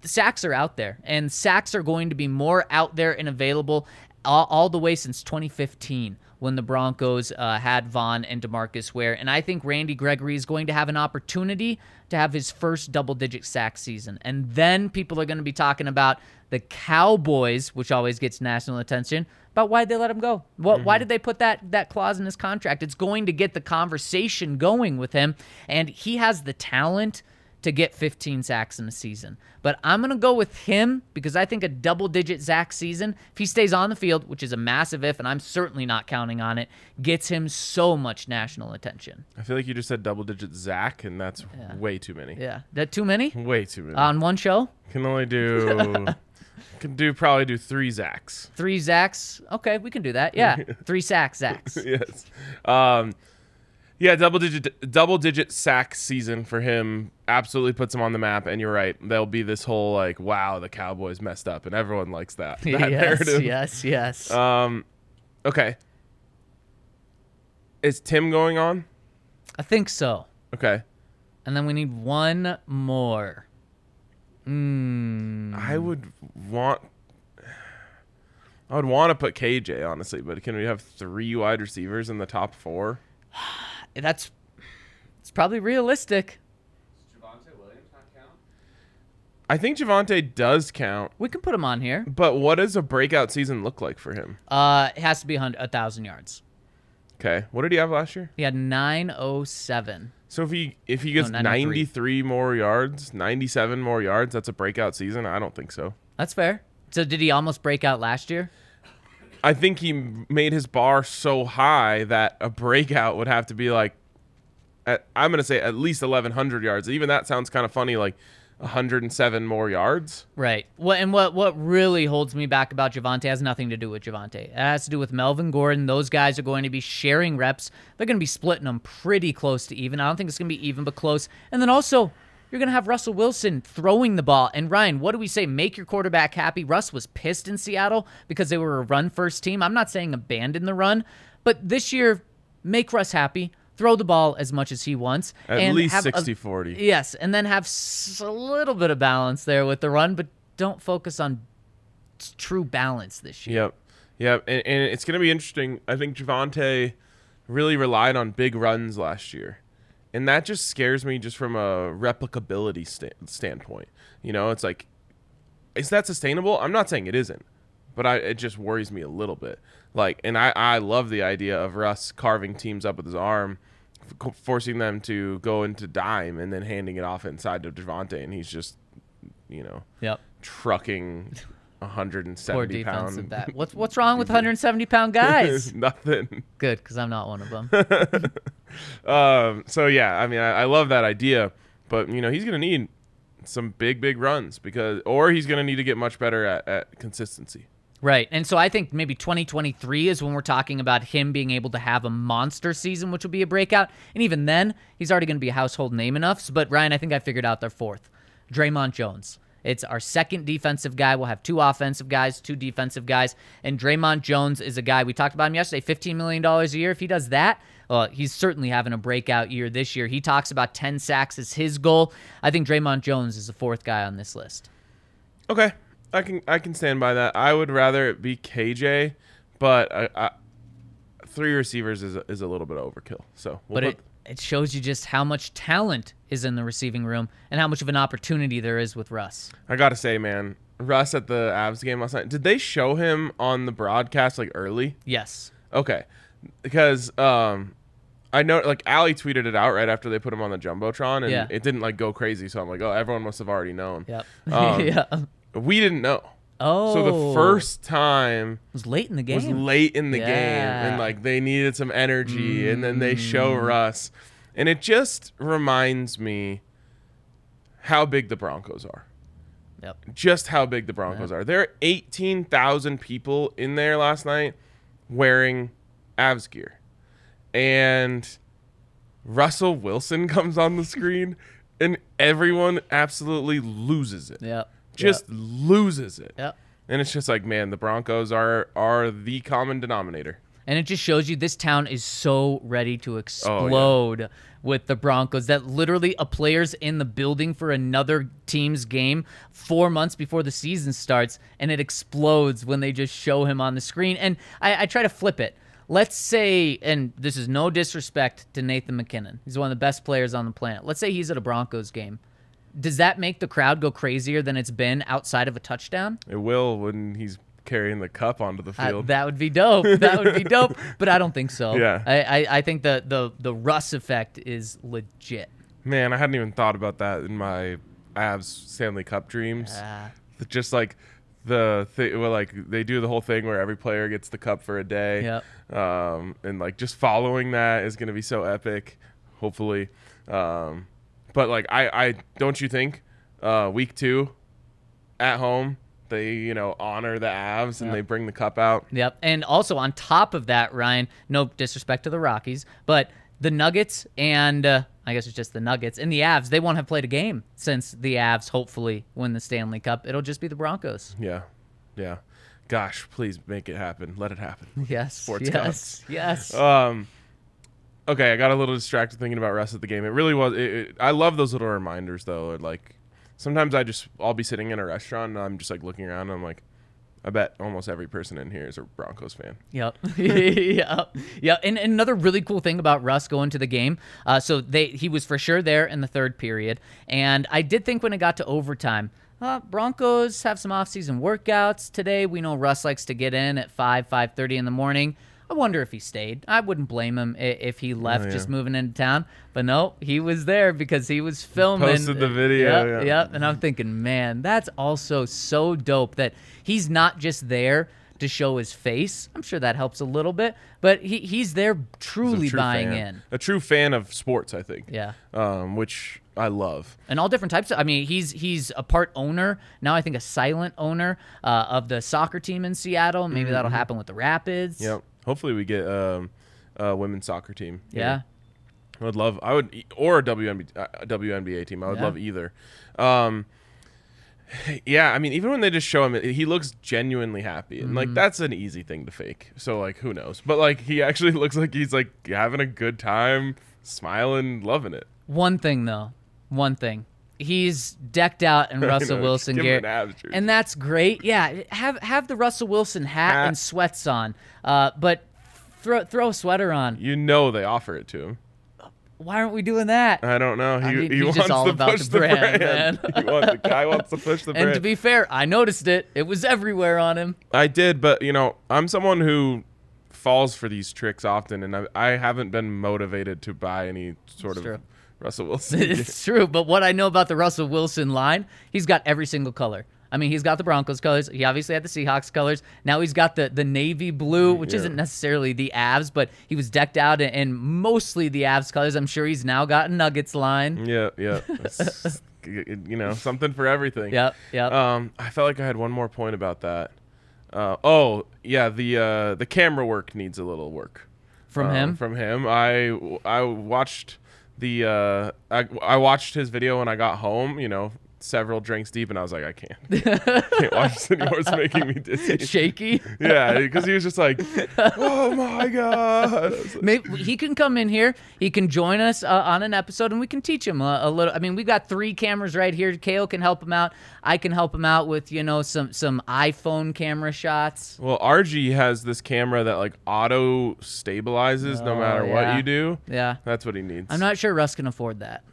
sacks are out there, and sacks are going to be more out there and available all, all the way since 2015 when the Broncos uh, had Von and Demarcus Ware. And I think Randy Gregory is going to have an opportunity to have his first double digit sack season. And then people are going to be talking about the Cowboys, which always gets national attention, about why they let him go. What, Why mm-hmm. did they put that, that clause in his contract? It's going to get the conversation going with him. And he has the talent to get 15 sacks in a season. But I'm going to go with him because I think a double digit sack season, if he stays on the field, which is a massive if, and I'm certainly not counting on it, gets him so much national attention. I feel like you just said double digit Zach, and that's way too many. Yeah. That too many? Way too many. On one show? can only do. [laughs] [laughs] can do probably do three Zachs. Three Zacks? Okay, we can do that. Yeah. [laughs] Three sacks, Zacks. [laughs] yes. Um, yeah, double digit double digit sack season for him absolutely puts him on the map. And you're right, there'll be this whole like, wow, the Cowboys messed up, and everyone likes that, that yes, narrative. yes, yes. Um, okay. Is Tim going on? I think so. Okay. And then we need one more. Mm, I would want. I would want to put KJ honestly, but can we have three wide receivers in the top four? [sighs] that's it's probably realistic. Does Javonte Williams not count? I think Javonte does count, We can put him on here. but what does a breakout season look like for him? Uh, it has to be a thousand yards. Okay, what did he have last year? He had 907. So if he if he gets No, 93. 93 more yards, 97 more yards, that's a breakout season. I don't think so. That's fair. So did he almost break out last year? I think he made his bar so high that a breakout would have to be like, at, I'm gonna say at least 1100 yards. Even that sounds kind of funny, like 107 more yards. Right. What and what what really holds me back about Javonte has nothing to do with Javonte. It has to do with Melvin Gordon. Those guys are going to be sharing reps. They're going to be splitting them pretty close to even. I don't think it's going to be even, but close. And then also, you're going to have Russell Wilson throwing the ball. And Ryan, what do we say? Make your quarterback happy. Russ was pissed in Seattle because they were a run first team. I'm not saying abandon the run, but this year, make Russ happy. Throw the ball as much as he wants. At and least have a- 60 40. Yes, and then have s- a little bit of balance there with the run, but don't focus on true balance this year. Yep. Yep. And, and it's going to be interesting. I think Javonte really relied on big runs last year. And that just scares me just from a replicability sta- standpoint. You know, it's like, is that sustainable? I'm not saying it isn't, but I, it just worries me a little bit. Like, and I, I love the idea of Russ carving teams up with his arm, f- forcing them to go into dime and then handing it off inside to Javonte. And he's just, you know, Yep. trucking Poor 170 defensive pound. back. What's what's wrong with 170 pound [laughs] guys? Nothing. Good, because I'm not one of them. [laughs] Um, so yeah, I mean, I, I love that idea, but you know, he's gonna need some big, big runs because, or he's gonna need to get much better at, at consistency. Right. And so I think maybe 2023 is when we're talking about him being able to have a monster season, which will be a breakout. And even then, he's already going to be a household name enough. So, but Ryan, I think I figured out their fourth Dre'Mont Jones. It's our second defensive guy. We'll have two offensive guys, two defensive guys. And Dre'Mont Jones is a guy, we talked about him yesterday, $15 million a year. If he does that, well, he's certainly having a breakout year this year. He talks about 10 sacks as his goal. I think Dre'Mont Jones is the fourth guy on this list. Okay, I can I can stand by that. I would rather it be KJ, but I, I, three receivers is a, is a little bit of overkill. So, we'll but put- it, it shows you just how much talent is in the receiving room and how much of an opportunity there is with Russ. I gotta say, man, Russ at the Avs game last night. Did they show him on the broadcast like early? Yes. Okay, because um, I know like Ali tweeted it out right after they put him on the jumbotron, and Yeah. it didn't like go crazy. So I'm like, oh, everyone must have already known. Yep. [laughs] Um, yeah. We didn't know. Oh. So the first time it was late in the game. was late in the game, and like they needed some energy, and then they show Mm. Russ, and it just reminds me how big the Broncos are. Yep. just how big the Broncos are. There are 18,000 people in there last night wearing Avs gear. And Russell Wilson [laughs] comes on the screen and everyone absolutely loses it. Yep. Just loses it. Yep. And it's just like, man, the Broncos are are the common denominator. And it just shows you this town is so ready to Oh, explode with the Broncos that literally a player's in the building for another team's game four months before the season starts, and it explodes when they just show him on the screen. And I, I try to flip it. Let's say, and this is no disrespect to Nathan MacKinnon, he's one of the best players on the planet. Let's say he's at a Broncos game. Does that make the crowd go crazier than it's been outside of a touchdown? It will when he's carrying the cup onto the Uh, field. that would be dope. That would be dope. [laughs] But I don't think so. Yeah. I, I, I think the, the the Russ effect is legit. Man, I hadn't even thought about that in my Avs Stanley Cup dreams. Uh, Just like the thing, well, like they do the whole thing where every player gets the cup for a day. Yep. Um, and like just following that is going to be so epic, hopefully. Um, but like I, I don't you think, uh, week two, at home they you know honor the Avs and Yep. they bring the cup out. Yep. And also on top of that, Ryan, no disrespect to the Rockies, but the Nuggets and uh, I guess it's just the Nuggets and the Avs, they won't have played a game since the Avs hopefully win the Stanley Cup. It'll just be the Broncos. Yeah, yeah. Gosh, please make it happen. Let it happen. Yes. Sports yes. gods. Yes. Um, okay, I got a little distracted thinking about rest of the game. It really was. It, it, I love those little reminders though. Like sometimes I just I'll be sitting in a restaurant and I'm just like looking around. and I'm like, I bet almost every person in here is a Broncos fan. Yep. yep. Yep. And, and another really cool thing about Russ going to the game, uh, so they he was for sure there in the third period, and I did think when it got to overtime. Uh, Broncos have some off-season workouts today. We know Russ likes to get in at five, five thirty in the morning. I wonder if he stayed. I wouldn't blame him if he left, yeah. just moving into town. But no, he was there because he was filming. posted the video, Yep, yeah. yep. And I'm thinking, man, that's also so dope that he's not just there to show his face. I'm sure that helps a little bit, but he, he's there He's truly true buying fan. in. A true fan of sports, I think. Yeah. Um, which I love. And all different types. Of, I mean, he's he's a part owner now. I think a silent owner uh, of the soccer team in Seattle. Maybe that'll happen with the Rapids. Mm-hmm. Yep. Hopefully we get um, a women's soccer team. here. Yeah. I would love. I would or a WNBA, uh, WNBA team. I would Yeah. love either. Um, yeah, I mean, even when they just show him, he looks genuinely happy, and Mm-hmm. like that's an easy thing to fake. So like, who knows? But like, he actually [laughs] looks like he's like having a good time, smiling, loving it. One thing though, one thing. He's decked out in [laughs] Russell know, Wilson gear, an and that's great. Yeah, have have the Russell Wilson hat, Hat. and sweats on, uh, but throw throw a sweater on. You know, they offer it to him. Why aren't we doing that? I don't know. He, I mean, he wants just all to about push the brand, brand. man. [laughs] he wants, the guy wants to push the brand. and to be fair, I noticed it. It was everywhere on him. I did, but you know, I'm someone who falls for these tricks often, and I, I haven't been motivated to buy any sort It's of true. Russell [laughs] Wilson. it's true, but what I know about the Russell Wilson line, he's got every single color. I mean, he's got the Broncos colors. He obviously had the Seahawks colors. Now he's got the, the navy blue, which Yeah. isn't necessarily the Avs, but he was decked out in, in mostly the Avs colors. I'm sure he's now got a Nuggets line. yeah, yeah. [laughs] You know, something for everything. Yep, yep. Um, I felt like I had one more point about that. Uh, oh, yeah, the uh, the camera work needs a little work. From um, him? From him. I I watched the uh, I, I watched his video when I got home. You know, several drinks deep, and I was like, I can't, I [laughs] can't watch this anymore. It's making me dizzy. [laughs] Shaky. yeah, because he was just like, oh my god. [laughs] Like, Maybe he can come in here. He can join us uh, on an episode, and we can teach him a, a little. I mean, we've got three cameras right here. Kale can help him out. I can help him out with you know some some iPhone camera shots. Well, RG has this camera that like auto stabilizes no Oh, matter yeah. what you do. Yeah, That's what he needs. I'm not sure Russ can afford that.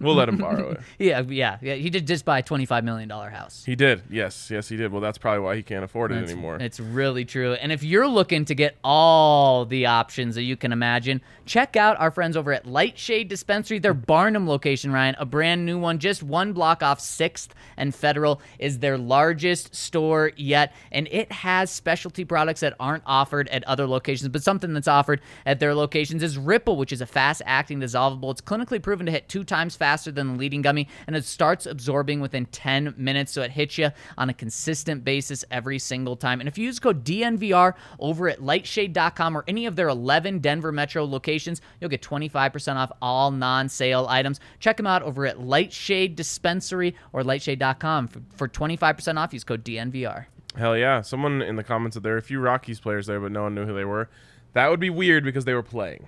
We'll let him borrow it. [laughs] yeah, yeah, yeah. He did just buy a 25 million dollar house. He did. Yes, yes, he did. Well, that's probably why he can't afford it It's- anymore. It's really true. And if you're looking to get all the options that you can imagine, check out our friends over at Lightshade Dispensary. Their Barnum location, Ryan, a brand new one, just one block off 6th and Federal, is their largest store yet. And it has specialty products that aren't offered at other locations, but something that's offered at their locations is Ripple, which is a fast acting dissolvable. It's clinically proven to hit two times faster than the leading gummy, and it starts absorbing within 10 minutes. So it hits you on a consistent basis every single time. And if you use code DNVR over at lightshade.com or any of their 11 Denver Metro locations, you'll get 25% off all non sale items. Check them out over at Lightshade Dispensary or lightshade.com for, for 25% off. Use code DNVR. Hell yeah! Someone in the comments said there are a few Rockies players there, but no one knew who they were. That would be weird because they were playing.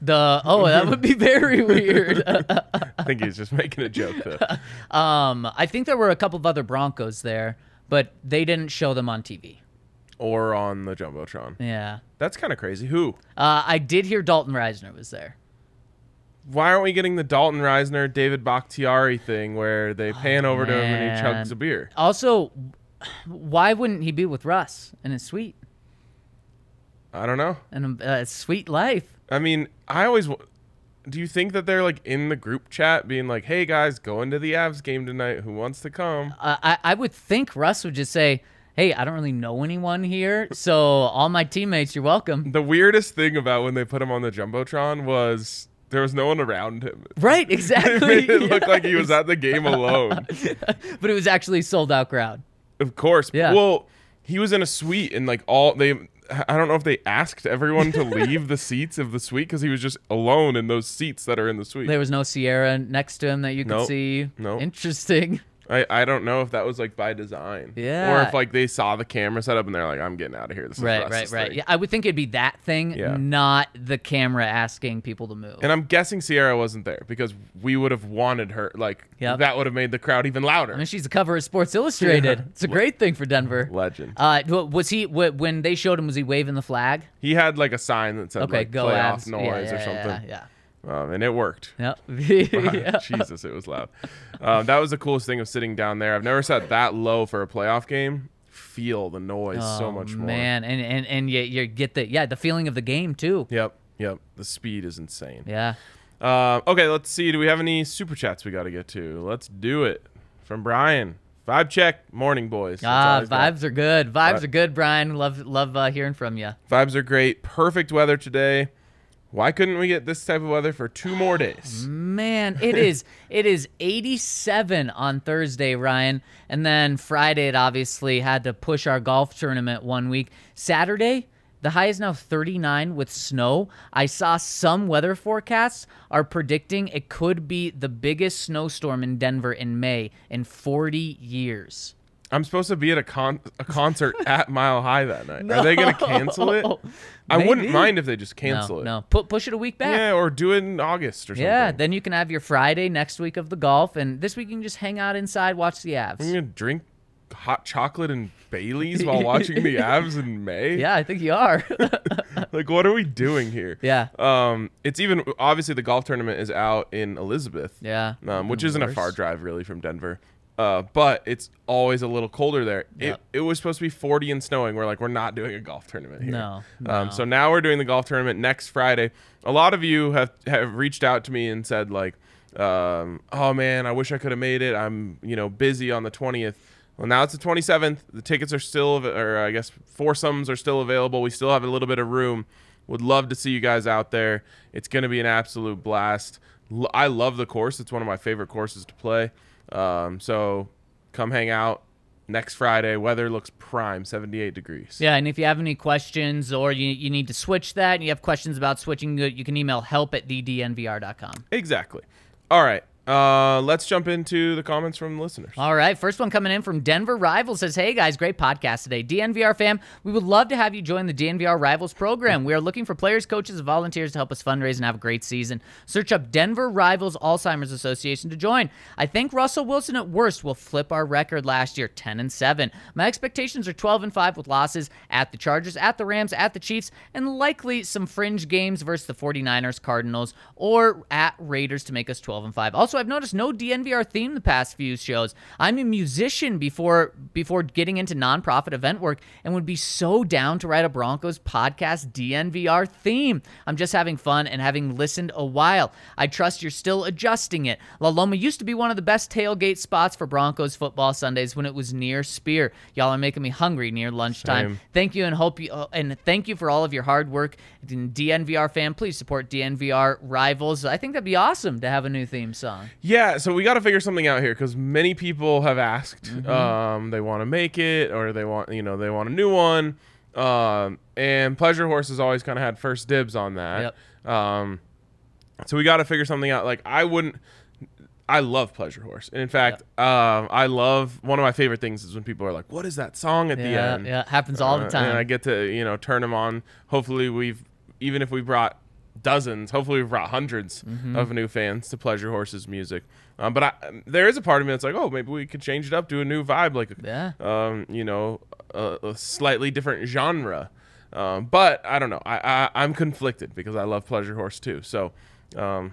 The oh, that would be very [laughs] weird. I think he's just making a joke though. [laughs] um, I think there were a couple of other Broncos there, but they didn't show them on TV. or on the jumbotron. Yeah. That's kind of crazy. Who? Uh, I did hear Dalton Risner was there. Why aren't we getting the Dalton Risner, David Bakhtiari thing where they pan over to him and he Oh, chugs a beer? Also, why wouldn't he be with Russ in his suite I don't know. and a uh, sweet life? I mean, I always do you think that they're like in the group chat being like, "Hey guys, going to the Avs game tonight. Who wants to come?" Uh, I I would think Russ would just say, "Hey, I don't really know anyone here, [laughs] so all my teammates, you're welcome." The weirdest thing about when they put him on the jumbotron was there was no one around him. Right, exactly. [laughs] it looked like he was at the game alone. [laughs] but it was actually sold out crowd. Of course. Yeah. Well, he was in a suite and like all they I don't know if they asked everyone to [laughs] leave the seats of the suite because he was just alone in those seats that are in the suite. There was no Ciara next to him that you could Nope. see. Nope. Interesting. I, I don't know if that was like by design. Yeah. Or if like they saw the camera set up and they're like, I'm getting out of here. This is Right, right, right. thing." Yeah, I would think it'd be that thing, Yeah. not the camera asking people to move. And I'm guessing Ciara wasn't there because we would have wanted her. Like Yep. that would have made the crowd even louder. I mean, she's the cover of Sports Illustrated. Yeah. It's a great thing for Denver. [laughs] Legend. Uh, was he when they showed him? Was he waving the flag? he had like a sign that said Okay, like go playoff noise yeah, or yeah, something. Yeah, Um, and it worked. [laughs] [laughs] yeah. Yep. [laughs] yeah. Jesus, it was loud. Um, that was the coolest thing of sitting down there. I've never sat that low for a playoff game. Feel the noise so Oh, much more. man, and and and you, you get the yeah the feeling of the game too. Yep, yep. The speed is insane. Yeah. Uh, okay, let's see. Do we have any super chats we got to get to? Let's do it. From Brian. Vibe check. Morning, boys. That's Ah, got. vibes are good. Vibes Vi- are good, Brian. Love love uh, hearing from you. Vibes are great. Perfect weather today. Why couldn't we get this type of weather for two more [gasps] days? Man, it [laughs] is it is 87 on Thursday, Ryan, and then Friday it obviously had to push our golf tournament one week. Saturday, the high is now 39 with snow. I saw some weather forecasts are predicting it could be the biggest snowstorm in Denver in May in 40 years. I'm supposed to be at a con a [laughs] concert at Mile High that night. Are they going to cancel it? [laughs] I wouldn't Maybe. mind if they just cancel no, it. no, put push it a week back. Yeah, or do it in August or something. Yeah, then you can have your Friday next week of the golf, and this week you can just hang out inside, watch the I'm gonna drink hot chocolate and Bailey's while [laughs] watching the Avs in May. Yeah, I think you are. Like, what are we doing here? yeah, Um, it's even obviously the golf tournament is out in Elizabeth. yeah. Um, which Even isn't a worse. far drive really from Denver. Uh, but it's always a little colder there. Yep. It, it was supposed to be 40 and snowing. We're like, we're not doing a golf tournament here. No, Um, no. so now we're doing the golf tournament next Friday. A lot of you have, have reached out to me and said like, um, oh man, I wish I could have made it. I'm, you know, busy on the 20th. Well, now it's the 27th. The tickets are still, or I guess foursomes are still available. We still have a little bit of room. Would love to see you guys out there. It's going to be an absolute blast. L- I love the course. It's one of my favorite courses to play. Um, so come hang out next Friday. Weather looks prime, 78 degrees. Yeah, and if you have any questions or you, you need to switch that and you have questions about switching, you can email help at ddnvr.com. Exactly. All right. Uh, let's jump into the comments from listeners. All right, first one coming in from Denver Rivals says, "Hey guys, great podcast today. DNVR fam, we would love to have you join the DNVR Rivals program. We are looking for players, coaches, and volunteers to help us fundraise and have a great season. Search up Denver Rivals Alzheimer's Association to join. I think Russell Wilson at worst will flip our record last year, 10 and 7. My expectations are 12 and 5 with losses at the Chargers, at the Rams, at the Chiefs, and likely some fringe games versus the 49ers, Cardinals, or at Raiders to make us 12 and 5. Also, I've noticed no DNVR theme the past few shows. I'm a musician before before getting into nonprofit event work and would be so down to write a Broncos podcast DNVR theme. I'm just having fun and having listened a while. I trust you're still adjusting it. La Loma used to be one of the best tailgate spots for Broncos football Sundays when it was near Speer. Y'all are making me hungry near lunchtime. Same. Thank you and hope you uh, and thank you for all of your hard work. DNVR fan, please support DNVR rivals. I think that'd be awesome to have a new theme song. Yeah, so we got to figure something out here because many people have asked. Mm-hmm. Um, they want to make it, or they want, you know, they want a new one. Um, and Pleasure Horse has always kind of had first dibs on that. Um, so we got to figure something out. Like I wouldn't. I love Pleasure Horse, and in fact, um, I love one of my favorite things is when people are like, "What is that song at the end?" yeah, it happens all the Uh, time. And I get to you know turn them on. Hopefully, we've even if we brought dozens, hopefully we've brought 100s Mm-hmm. of new fans to Pleasure Horse's music. Um, but I, there is a part of me that's like, oh, maybe we could change it up, do a new vibe, like Yeah. um, you know, a, a slightly different genre. Um, but I don't know. I, I I'm conflicted because I love Pleasure Horse too. So um,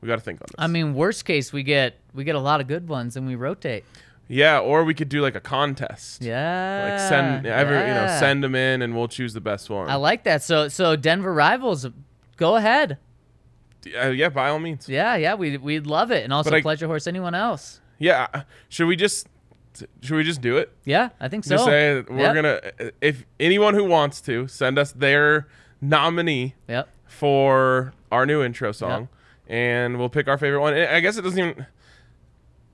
we got to think on this. I mean, worst case, we get we get a lot of good ones and we rotate. Yeah, or we could do like a contest. Yeah. Like send every you know send them in and we'll choose the best one. I like that. So so Denver rivals, go ahead. Uh, yeah, by all means. Yeah, yeah, we we'd love it, and also I- pleasure horse anyone else. Yeah. uh, Should we just should we just do it? Yeah, I think so. Just say we're Yep. gonna if anyone who wants to send us their nominee Yep. for our new intro song, and we'll pick our favorite one. I guess it doesn't even.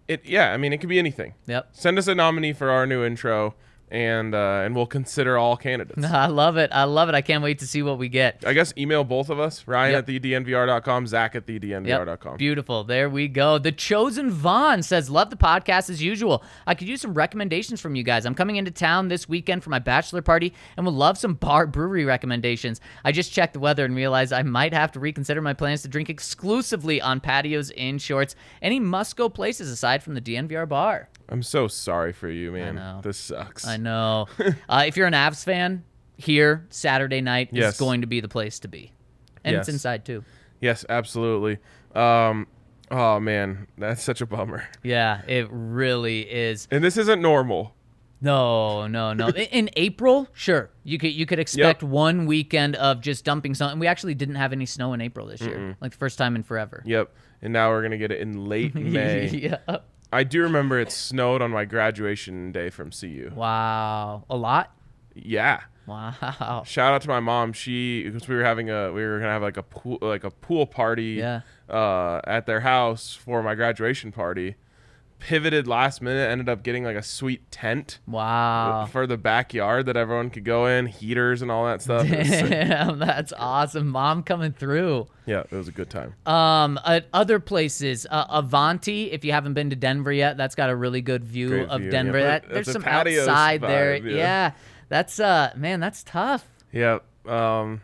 It yeah, I mean it could be anything. Yep. Send us a nominee for our new intro, and uh, and we'll consider all candidates. [laughs] I love it. I love it. I can't wait to see what we get. I guess email both of us, Ryan Yep. at thednvr.com, Zach at the thednvr.com. Beautiful. There we go. The Chosen Vaughn says, Love the podcast as usual. I could use some recommendations from you guys. I'm coming into town this weekend for my bachelor party and would love some bar brewery recommendations. I just checked the weather and realized I might have to reconsider my plans to drink exclusively on patios in shorts. Any must go places aside from the DNVR bar? I'm so sorry for you, man. This sucks. I know. Uh, if you're an Avs fan, here, Saturday night Yes. is going to be the place to be. And it's inside too. Yes, absolutely. Um, oh man, that's such a bummer. Yeah, it really is. And this isn't normal. No, no, no. In- April, sure, you could you could expect one weekend of just dumping snow. And we actually didn't have any snow in April this year, like the first time in forever. Yep. And now we're gonna get it in late [laughs] May. yeah. I do remember it snowed on my graduation day from CU. Wow, a lot. Yeah. Wow. [laughs] Shout out to my mom. She because we were having a we were gonna have like a pool like a pool party Yeah. uh, at their house for my graduation party. Pivoted last minute, ended up getting like a sweet tent Wow. for the backyard that everyone could go in, heaters and all that stuff. It was sick. Damn, [laughs] that's awesome. Mom coming through. yeah, it was a good time. Um, at other places, uh, Avanti. If you haven't been to Denver yet, that's got a really good view Great of view. Denver. But That, there's some outside there. yeah. Yeah, that's uh, man, that's tough. Yeah. Um,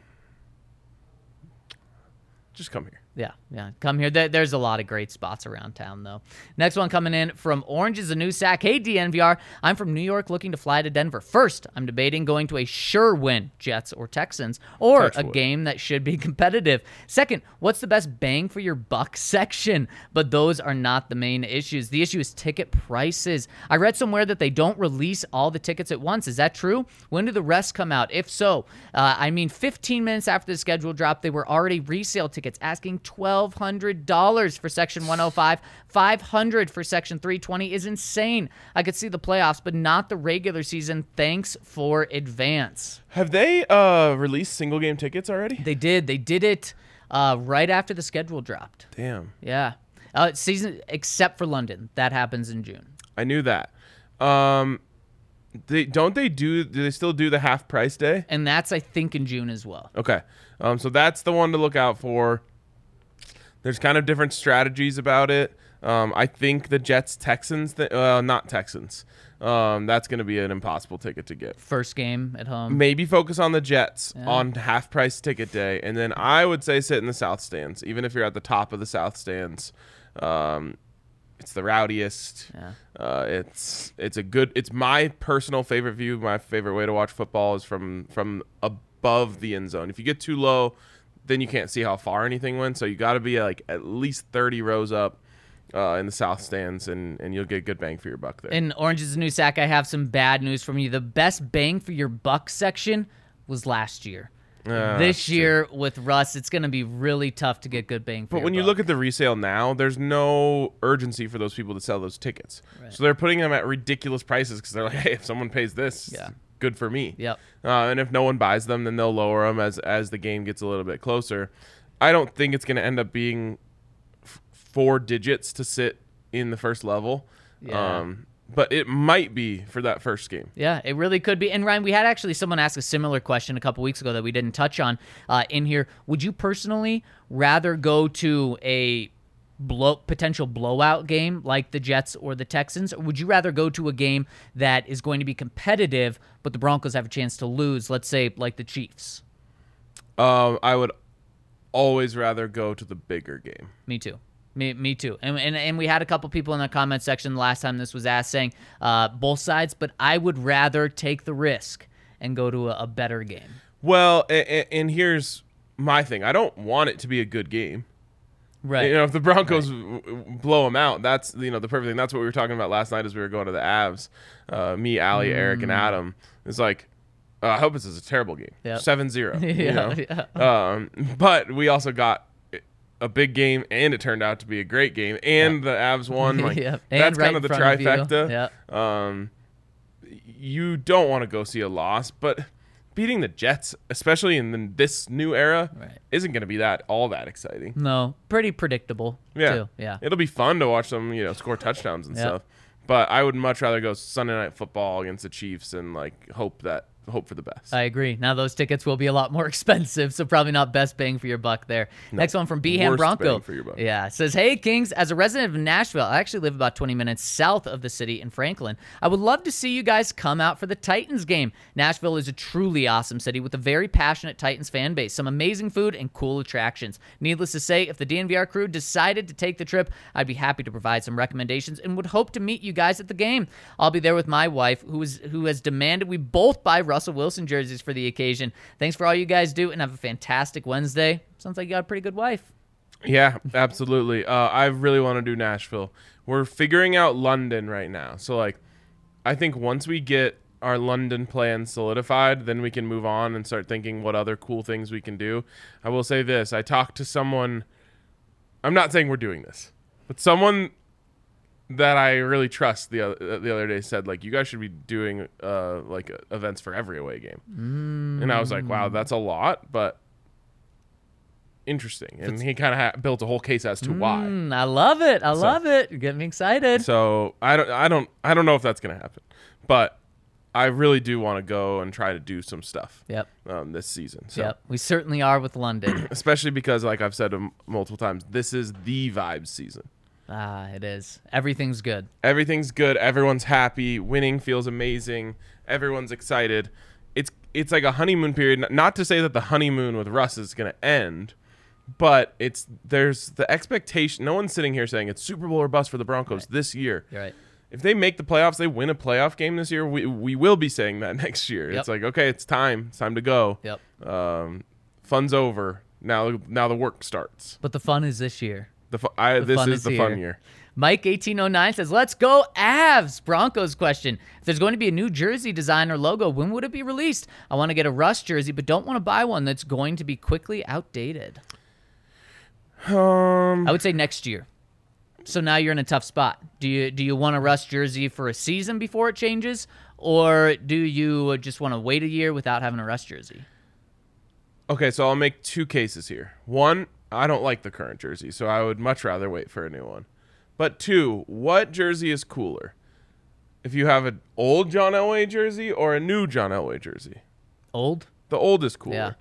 just come here. Yeah, yeah. Come here. There's a lot of great spots around town, though. Next one coming in from Orange is a new sack. Hey, DNVR. I'm from New York looking to fly to Denver. First, I'm debating going to a sure win, Jets or Texans, or a game that should be [laughs] competitive. Second, what's the best bang for your buck [laughs] section? But those are not the main issues. The issue is ticket prices. I read somewhere that they don't release all the tickets at once. Is that true? When do the rest come out? If so, uh, I mean, 15 minutes after the schedule dropped, they were already resale tickets asking $1,200 for Section 105. 500 for Section 320 is insane. I could see the playoffs, but not the regular season. Thanks for advance. Have they uh, released single game tickets already? They did. They did it uh, right after the schedule dropped. Damn. Yeah. Uh, season except for London. That happens in June. I knew that. Um, they don't they do? Do they still do the half price day? And that's I think in June as well. Okay. Um, so that's the one to look out for. There's kind of different strategies about it. Um, I think the Jets Texans, th- uh, not Texans. Um, that's going to be an impossible ticket to get. First game at home. Maybe focus on the Jets on half price ticket day, and then I would say sit in the South stands, even if you're at the top of the South stands. Um, it's the rowdiest. Yeah. Uh, it's it's a good. It's my personal favorite view. My favorite way to watch football is from from above the end zone. If you get too low, then you can't see how far anything went. So you got to be like at least thirty rows up uh, in the South stands, and and you'll get good bang for your buck there. In Orange is the New Sack, I have some bad news from you. The best bang for your buck section was last year. Uh, this year with Russ, it's going to be really tough to get good bang for But when you look at the resale now, there's no urgency for those people to sell those tickets. So they're putting them at ridiculous prices because they're like, [laughs] hey, if someone pays this, Yeah. Good for me. Yep. Uh, and if no one buys them, then they'll lower them as as the game gets a little bit closer. I don't think it's going to end up being f- four digits to sit in the first level. Yeah. Um, but it might be for that first game. Yeah, it really could be. And Ryan, we had actually someone ask a similar question a couple weeks ago that we didn't touch on uh, in here. Would you personally rather go to a blow potential blowout game like the Jets or the Texans, or would you rather go to a game that is going to be competitive, but the Broncos have a chance to lose? Let's say like the Chiefs. Um, I would always rather go to the bigger game. Me too. Me, me too. And, and and we had a couple people in the comment section the last time this was asked saying uh, both sides, but I would rather take the risk and go to a, a better game. Well, and, and here's my thing. I don't want it to be a good game. Right. You know, if the Broncos w- blow them out, that's you know the perfect thing. That's what we were talking about last night as we were going to the Avs. Uh, me, Ali, Eric, Mm. and Adam. It's like, uh, I hope this is a terrible game. Yep. 7-0. [laughs] Yeah, know? yeah. Um, but we also got a big game and it turned out to be a great game and the Avs won. [laughs] Like Yep. That's right kind of the front of you. trifecta. Yep. Um, you don't want to go see a loss, but beating the Jets, especially in the, this new era, Right. isn't going to be that all that exciting. No, pretty predictable. Yeah, Too. Yeah. It'll be fun to watch them, you know, score touchdowns and Yep. stuff. But I would much rather go Sunday night football against the Chiefs and like hope that hope for the best. I agree. Now those tickets will be a lot more [laughs] expensive, so probably not best bang for your buck there. Next one from Beham worst Bronco. bang for your buck. Yeah, says, "Hey Kings, as a resident of Nashville, I actually live about 20 minutes south of the city in Franklin. I would love to see you guys come out for the Titans game. Nashville is a truly awesome city with a very passionate Titans fan base, some amazing food and cool attractions. Needless to say, if the DNVR crew decided to take the trip, I'd be happy to provide some recommendations and would hope to meet you guys at the game. I'll be there with my wife, who is who has demanded we both buy Russell Wilson jerseys for the occasion. Thanks for all you guys do, and have a fantastic Wednesday. Sounds like you got a pretty good wife. Yeah, absolutely. Uh, I really want to do Nashville. We're figuring out London right now. So like, I think once we get our London plan solidified, then we can move on and start thinking what other cool things we can do. I will say this: I talked to someone. I'm not saying we're doing this, but someone that I really trust the other, the other day said like you guys should be doing uh like events for every away game, and I was like, wow, that's a lot, but interesting. And he kind of ha- built a whole case as to why. Mm, I love it. I love it. You're getting me excited. So I don't, I don't, I don't know if that's gonna happen, but I really do want to go and try to do some stuff Yep. um, this season. So Yep. We certainly are with London. [clears throat] especially because, like I've said m- multiple times, this is the vibes season. Ah, it is. Everything's good. Everything's good. Everyone's happy. Winning feels amazing. Everyone's excited. It's it's like a honeymoon period. Not to say that the honeymoon with Russ is gonna end, but it's there's the expectation. No one's sitting here saying it's Super Bowl or bust for the Broncos this year. You're right. if they make the playoffs, they win a playoff game this year. We we will be saying that [laughs] next year. Yep. It's like okay, it's time. It's time to go. Yep. Um, fun's over. Now now the work starts. But the fun is this year. The fu- I, this fun is is the here. fun year. Mike eighteen oh nine says, "Let's go Avs." Broncos question: If there's going to be a new jersey design or logo, when would it be released? I want to get a Russ jersey, but don't want to buy one that's going to be quickly outdated. Um, I would say next year. So now you're in a tough spot. Do you do you want a Russ jersey for a season before it changes, or do you just want to wait a year without having a Russ jersey? okay, so I'll make two cases here. One, I don't like the current jersey, so I would much rather wait for a new one. But two, what jersey is cooler? If you have an old John Elway jersey or a new John Elway jersey? Old? The old is cooler. Yeah.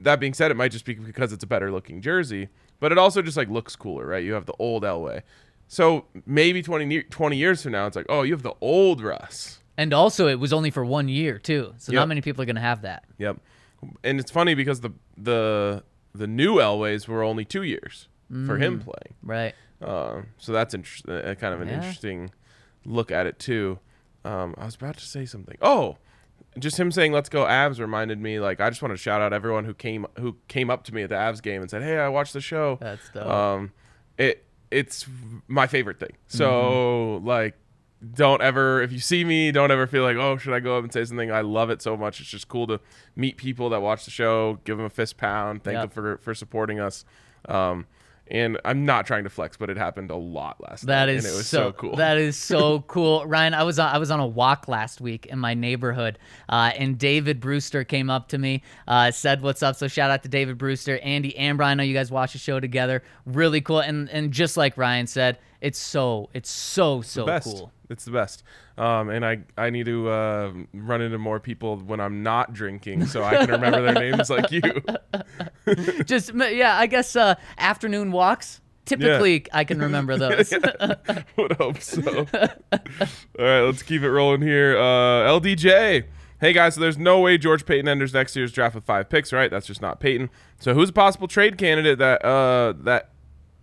That being said, it might just be because it's a better looking jersey, but it also just like looks cooler, right? You have the old Elway. So maybe 20, 20 years from now, it's like, oh, you have the old Russ. And also, it was only for one year too, so Yep. not many people are going to have that. Yep. And it's funny because the the the new Elways were only two years for him playing. Right. Um, so that's interesting. Uh, kind of an Yeah. interesting look at it too. Um, I was about to say something. Oh, just him saying "Let's go Avs" reminded me. Like I just want to shout out everyone who came who came up to me at the Avs game and said, "Hey, I watched the show." That's dope. Um, it it's my favorite thing. So Mm-hmm. like, don't ever if you see me, don't ever feel like, oh, should I go up and say something? I love it so much. It's just cool to meet people that watch the show, give them a fist pound, thank them for for supporting us. Um, and I'm not trying to flex, but it happened a lot last That night, is and it was so, so, cool. That is so [laughs] cool, Ryan. I was on, I was on a walk last week in my neighborhood, uh, and David Brewster came up to me, uh, said what's up. So shout out to David Brewster, Andy Ambra. I know you guys watch the show together. Really cool, and and just like Ryan said, it's so it's so so cool. It's the best. Um, and I, I need to uh, run into more people when I'm not drinking so I can remember their names like you. [laughs] Just yeah, I guess uh, afternoon walks. Typically, I can remember [laughs] those. [laughs] Would hope so. All right, let's keep it rolling here. Uh, LDJ. Hey guys, so there's no way George Paton enters next year's draft with five picks, right? That's just not Paton. So who's a possible trade candidate that uh, that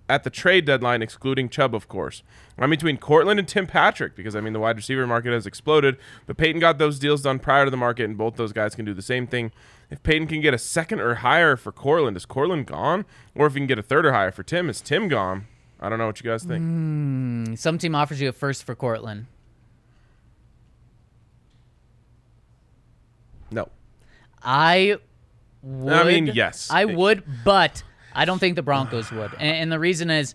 at the trade deadline, excluding Chubb, of course? I'm between Courtland and Tim Patrick because I mean the wide receiver market has exploded, but Paton got those deals done prior to the market, and both those guys can do the same thing. If Paton can get a second or higher for Courtland, is Courtland gone? Or if he can get a third or higher for Tim, is Tim gone? I don't know what you guys think. Hmm, some team offers you a first for Courtland. No. I would. I mean, yes. I would, but I don't think the Broncos would, and, and the reason is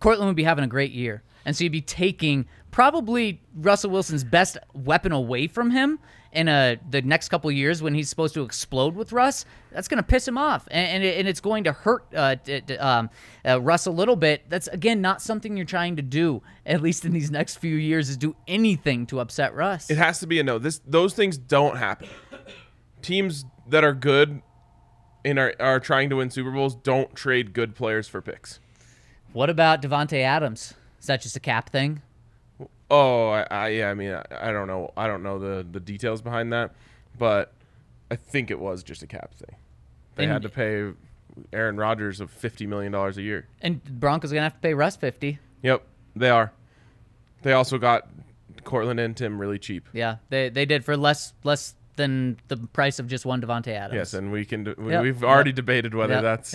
Courtland would be having a great year, and so you'd be taking probably Russell Wilson's best weapon away from him in a, the next couple years when he's supposed to explode with Russ. That's going to piss him off, and, and, it, and, it's going to hurt uh, t- t- um, uh, Russ a little bit. That's again not something you're trying to do. At least in these next few years, is do anything to upset Russ. It has to be a no. This those things don't happen. Teams that are good and are, are trying to win Super Bowls don't trade good players for picks. What about Davante Adams? Is that just a cap thing? Oh, I, I yeah. I mean, I, I, don't know. I don't know the the details behind that, but I think it was just a cap thing. They and, had to pay Aaron Rodgers of fifty million dollars a year, and Broncos are gonna have to pay Russ fifty. Yep, they are. They also got Courtland and Tim really cheap. Yeah, they they did for less less than the price of just one Davante Adams. Yes, and we can we, yep. we've already yep. debated whether yep. that's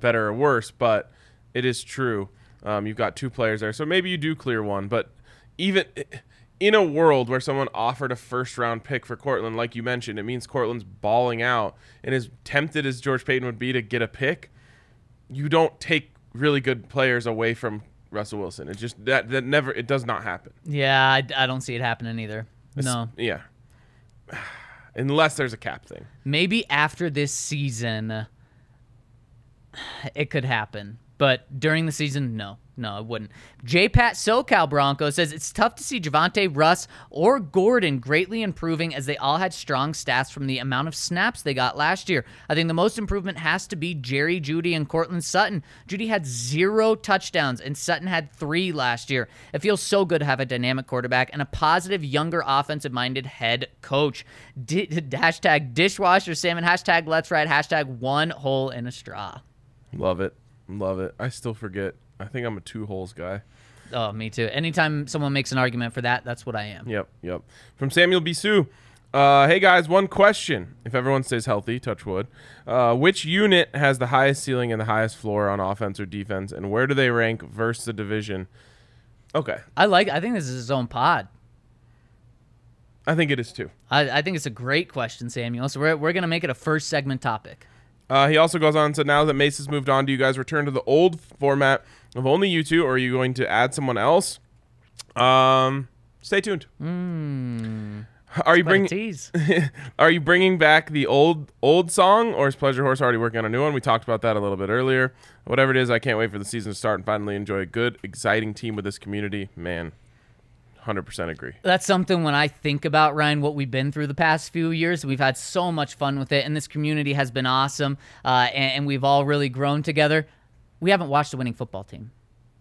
better or worse, but it is true. Um, you've got two players there, so maybe you do clear one, but even in a world where someone offered a first round pick for Courtland, like you mentioned, it means Courtland's balling out. And as tempted as George Paton would be to get a pick, you don't take really good players away from Russell Wilson. It just that that never it does not happen. Yeah, I, I don't see it happening either. It's, no. Yeah. Unless there's a cap thing. Maybe after this season, it could happen. But during the season, no. No, it wouldn't. J-Pat SoCal Bronco says it's tough to see Javonte Russ or Gordon greatly improving as they all had strong stats from the amount of snaps they got last year. I think the most improvement has to be Jerry Jeudy and Courtland Sutton. Jeudy had zero touchdowns and Sutton had three last year. It feels so good to have a dynamic quarterback and a positive, younger, offensive-minded head coach. D- [laughs] hashtag dishwasher salmon. Hashtag let's ride. Hashtag one hole in a straw. Love it. Love it. I still forget. I think I'm a two holes guy. Oh, me too. Anytime someone makes an argument for that, that's what I am. Yep, yep. From Samuel Bisou. Uh, hey guys, one question. If everyone stays healthy, touch wood, uh, which unit has the highest ceiling and the highest floor on offense or defense, and where do they rank versus the division? Okay. I like. I think this is his own pod. I think it is too. I, I think it's a great question, Samuel. So we're we're gonna make it a first segment topic. Uh, he also goes on said, now that Mace has moved on, do you guys return to the old format of only you two, or are you going to add someone else? Um, stay tuned. Mm, are you bringing? [laughs] are you bringing back the old old song, or is Pleasure Horse already working on a new one? We talked about that a little bit earlier. Whatever it is, I can't wait for the season to start and finally enjoy a good, exciting team with this community. Man, 100% agree. That's something when I think about Ryan, what we've been through the past few years, we've had so much fun with it, and this community has been awesome, uh, and, and, we've all really grown together. We haven't watched a winning football team.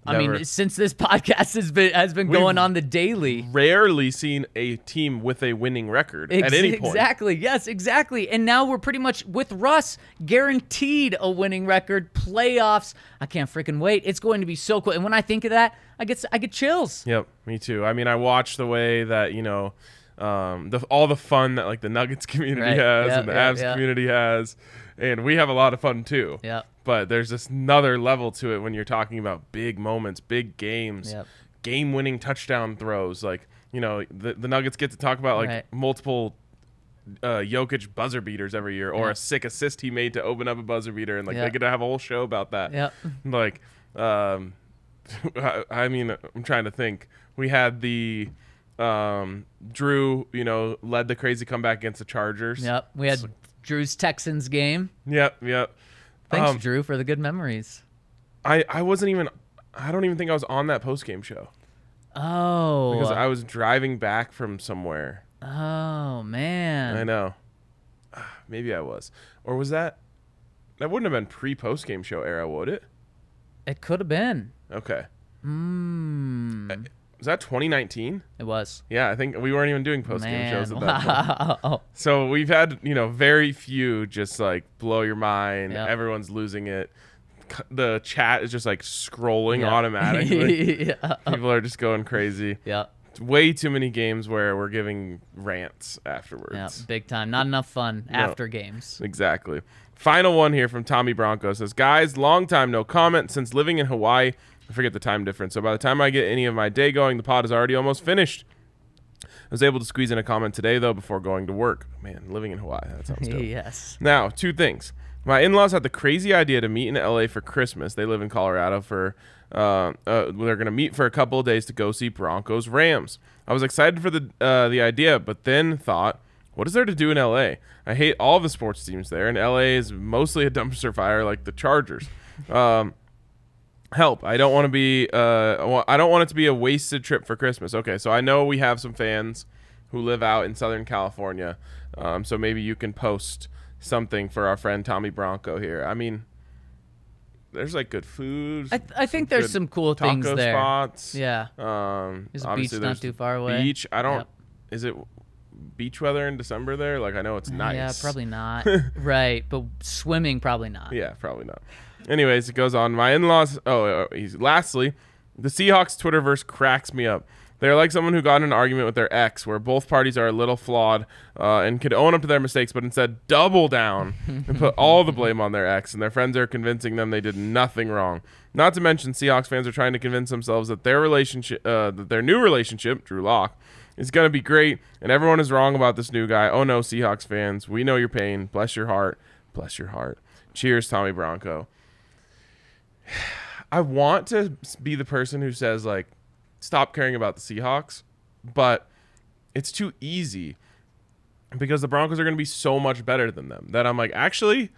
Never. I mean, since this podcast has been has been We've going on the daily, rarely seen a team with a winning record Ex- at any point. Exactly. Yes, exactly. And now we're pretty much with Russ guaranteed a winning record, playoffs. I can't freaking wait. It's going to be so cool. And when I think of that, I get I get chills. Yep, me too. I mean, I watch the way that you know um, the, all the fun that like the Nuggets [laughs] community right. has yep, and the yep, Avs yep. community has, and we have a lot of fun too. Yeah but there's this another level to it when you're talking about big moments, big games, yep. game-winning touchdown throws. Like you know, the, the Nuggets get to talk about like right. multiple uh, Jokic buzzer beaters every year, or a sick assist he made to open up a buzzer beater, and like yep. they get to have a whole show about that. Yep. Like, um, [laughs] I mean, I'm trying to think. We had the um, Drew, you know, led the crazy comeback against the Chargers. Yep. We had Drew's Texans game. Yep. Yep. Thanks, um, Drew, for the good memories. I I wasn't even. I don't even think I was on that post game show. Oh. Because I was driving back from somewhere. Oh man. I know. [sighs] Maybe I was, or was that? That wouldn't have been pre post game show era, would it? It could have been. Okay. Hmm. Was that 2019? It was. Yeah, I think we weren't even doing post game shows at that wow. point. So we've had, you know, very few just like blow your mind. Yep. Everyone's losing it. The chat is just like scrolling yep. automatically. [laughs] yeah. People are just going crazy. Yeah. Way too many games where we're giving rants afterwards. Yeah, big time. Not enough fun after games. Exactly. Final one here from Tommy Bronco says, Guys, long time no comment since living in Hawaii. I forget the time difference. So by the time I get any of my day going, the pod is already almost finished. I was able to squeeze in a comment today, though, before going to work. Man, living in Hawaii, that sounds good. yes. Now, two things. My in-laws had the crazy idea to meet in LA for Christmas. They live in Colorado for uh, uh, they're going to meet for a couple of days to go see Broncos Rams. I was excited for the uh, the idea, but then thought, what is there to do in LA? I hate all the sports teams there, and LA is mostly a [laughs] dumpster fire like the Chargers. Um, help! I don't want to be. Uh, I don't want it to be a wasted trip for Christmas. Okay, so I know we have some fans who live out in Southern California, um, so maybe you can post something for our friend Tommy Bronco here. I mean, there's like good food. I, th- I think there's some cool things there. spots. Yeah. Um, There's a beach not too far away. Beach. I don't. Yep. Is it beach weather in December there? Like I know it's nice. Yeah, probably not. [laughs] right, but swimming probably not. Yeah, probably not. Anyways, it goes on. My in-laws. Oh, uh, he's lastly, the Seahawks Twitterverse cracks me up. They're like someone who got in an argument with their ex, where both parties are a little flawed uh, and could own up to their mistakes, but instead double down [laughs] and put all the blame on their ex, and their friends are convincing them they did nothing wrong. Not to mention, Seahawks fans are trying to convince themselves that their relationship, uh, that their new relationship, Drew Lock, is going to be great, and everyone is wrong about this new guy. Oh no, Seahawks fans, we know your pain. Bless your heart. Bless your heart. Cheers, Tommy Bronco. I want to be the person who says like, stop caring about the Seahawks, but it's too easy because the Broncos are going to be so much better than them that I'm like, actually,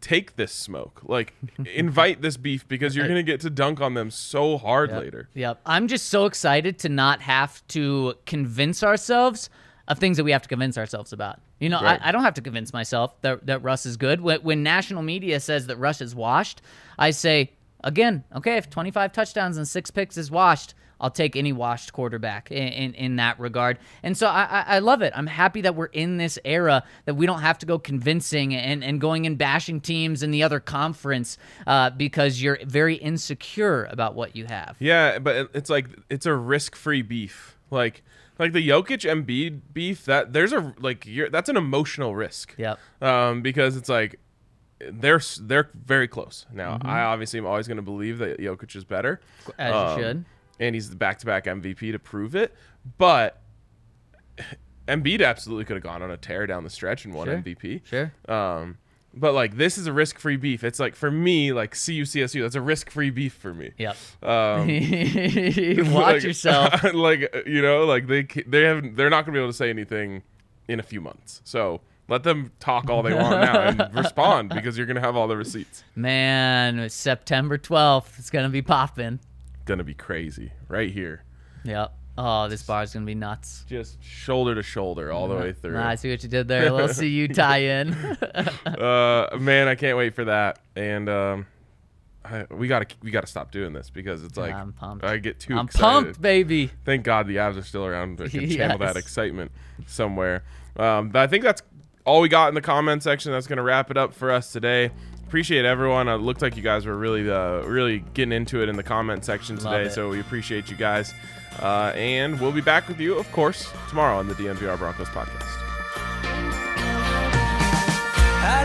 take this smoke. Like, [laughs] invite this beef because you're going to get to dunk on them so hard later. Yep. I'm just so excited to not have to convince ourselves of things that we have to convince ourselves about. You know, Right. I, I don't have to convince myself that, that Russ is good. When, when national media says that Russ is washed, I say, again, okay, if 25 touchdowns and six picks is washed, I'll take any washed quarterback in, in, in that regard. And so I, I, I love it. I'm happy that we're in this era that we don't have to go convincing and, and going and bashing teams in the other conference uh, because you're very insecure about what you have. Yeah, but it's like it's a risk-free beef. Like like the Jokic Embiid beef that there's a like you're, that's an emotional risk. Yep. Um, because it's like they're they're very close. Now, Mm-hmm. I obviously am always going to believe that Jokic is better. As you Um, should. And he's the back-to-back MVP to prove it. But [sighs] Embiid absolutely could have gone on a tear down the stretch and won Sure. MVP. Sure. Um, but like this is a risk-free beef. It's like for me, like CU CSU, that's a risk-free beef for me. Yep. Um, [laughs] [laughs] Watch like- yourself. [laughs] like you know, like they they have they're not gonna be able to say anything in a few months. So let them talk all they want now and respond because you're gonna have all the receipts. Man, it's September 12th. It's going to be popping. Gonna be crazy right here, Yep. Oh, this bar is going to be nuts. just shoulder to shoulder all the way through. I see what you did there. A little CU tie in. [laughs] Uh, man, I can't wait for that. And um, I, we gotta we gotta stop doing this because it's like I'm pumped. I get too I'm excited. pumped, baby. Thank God the Avs are still around to [laughs] can channel that excitement somewhere. Um, but I think that's all we got in the comment section. That's going to wrap it up for us today. Appreciate everyone. It looked like you guys were really, uh, really getting into it in the comment section today. So we appreciate you guys. Uh, and we'll be back with you, of course, tomorrow on the DNVR Broncos podcast. How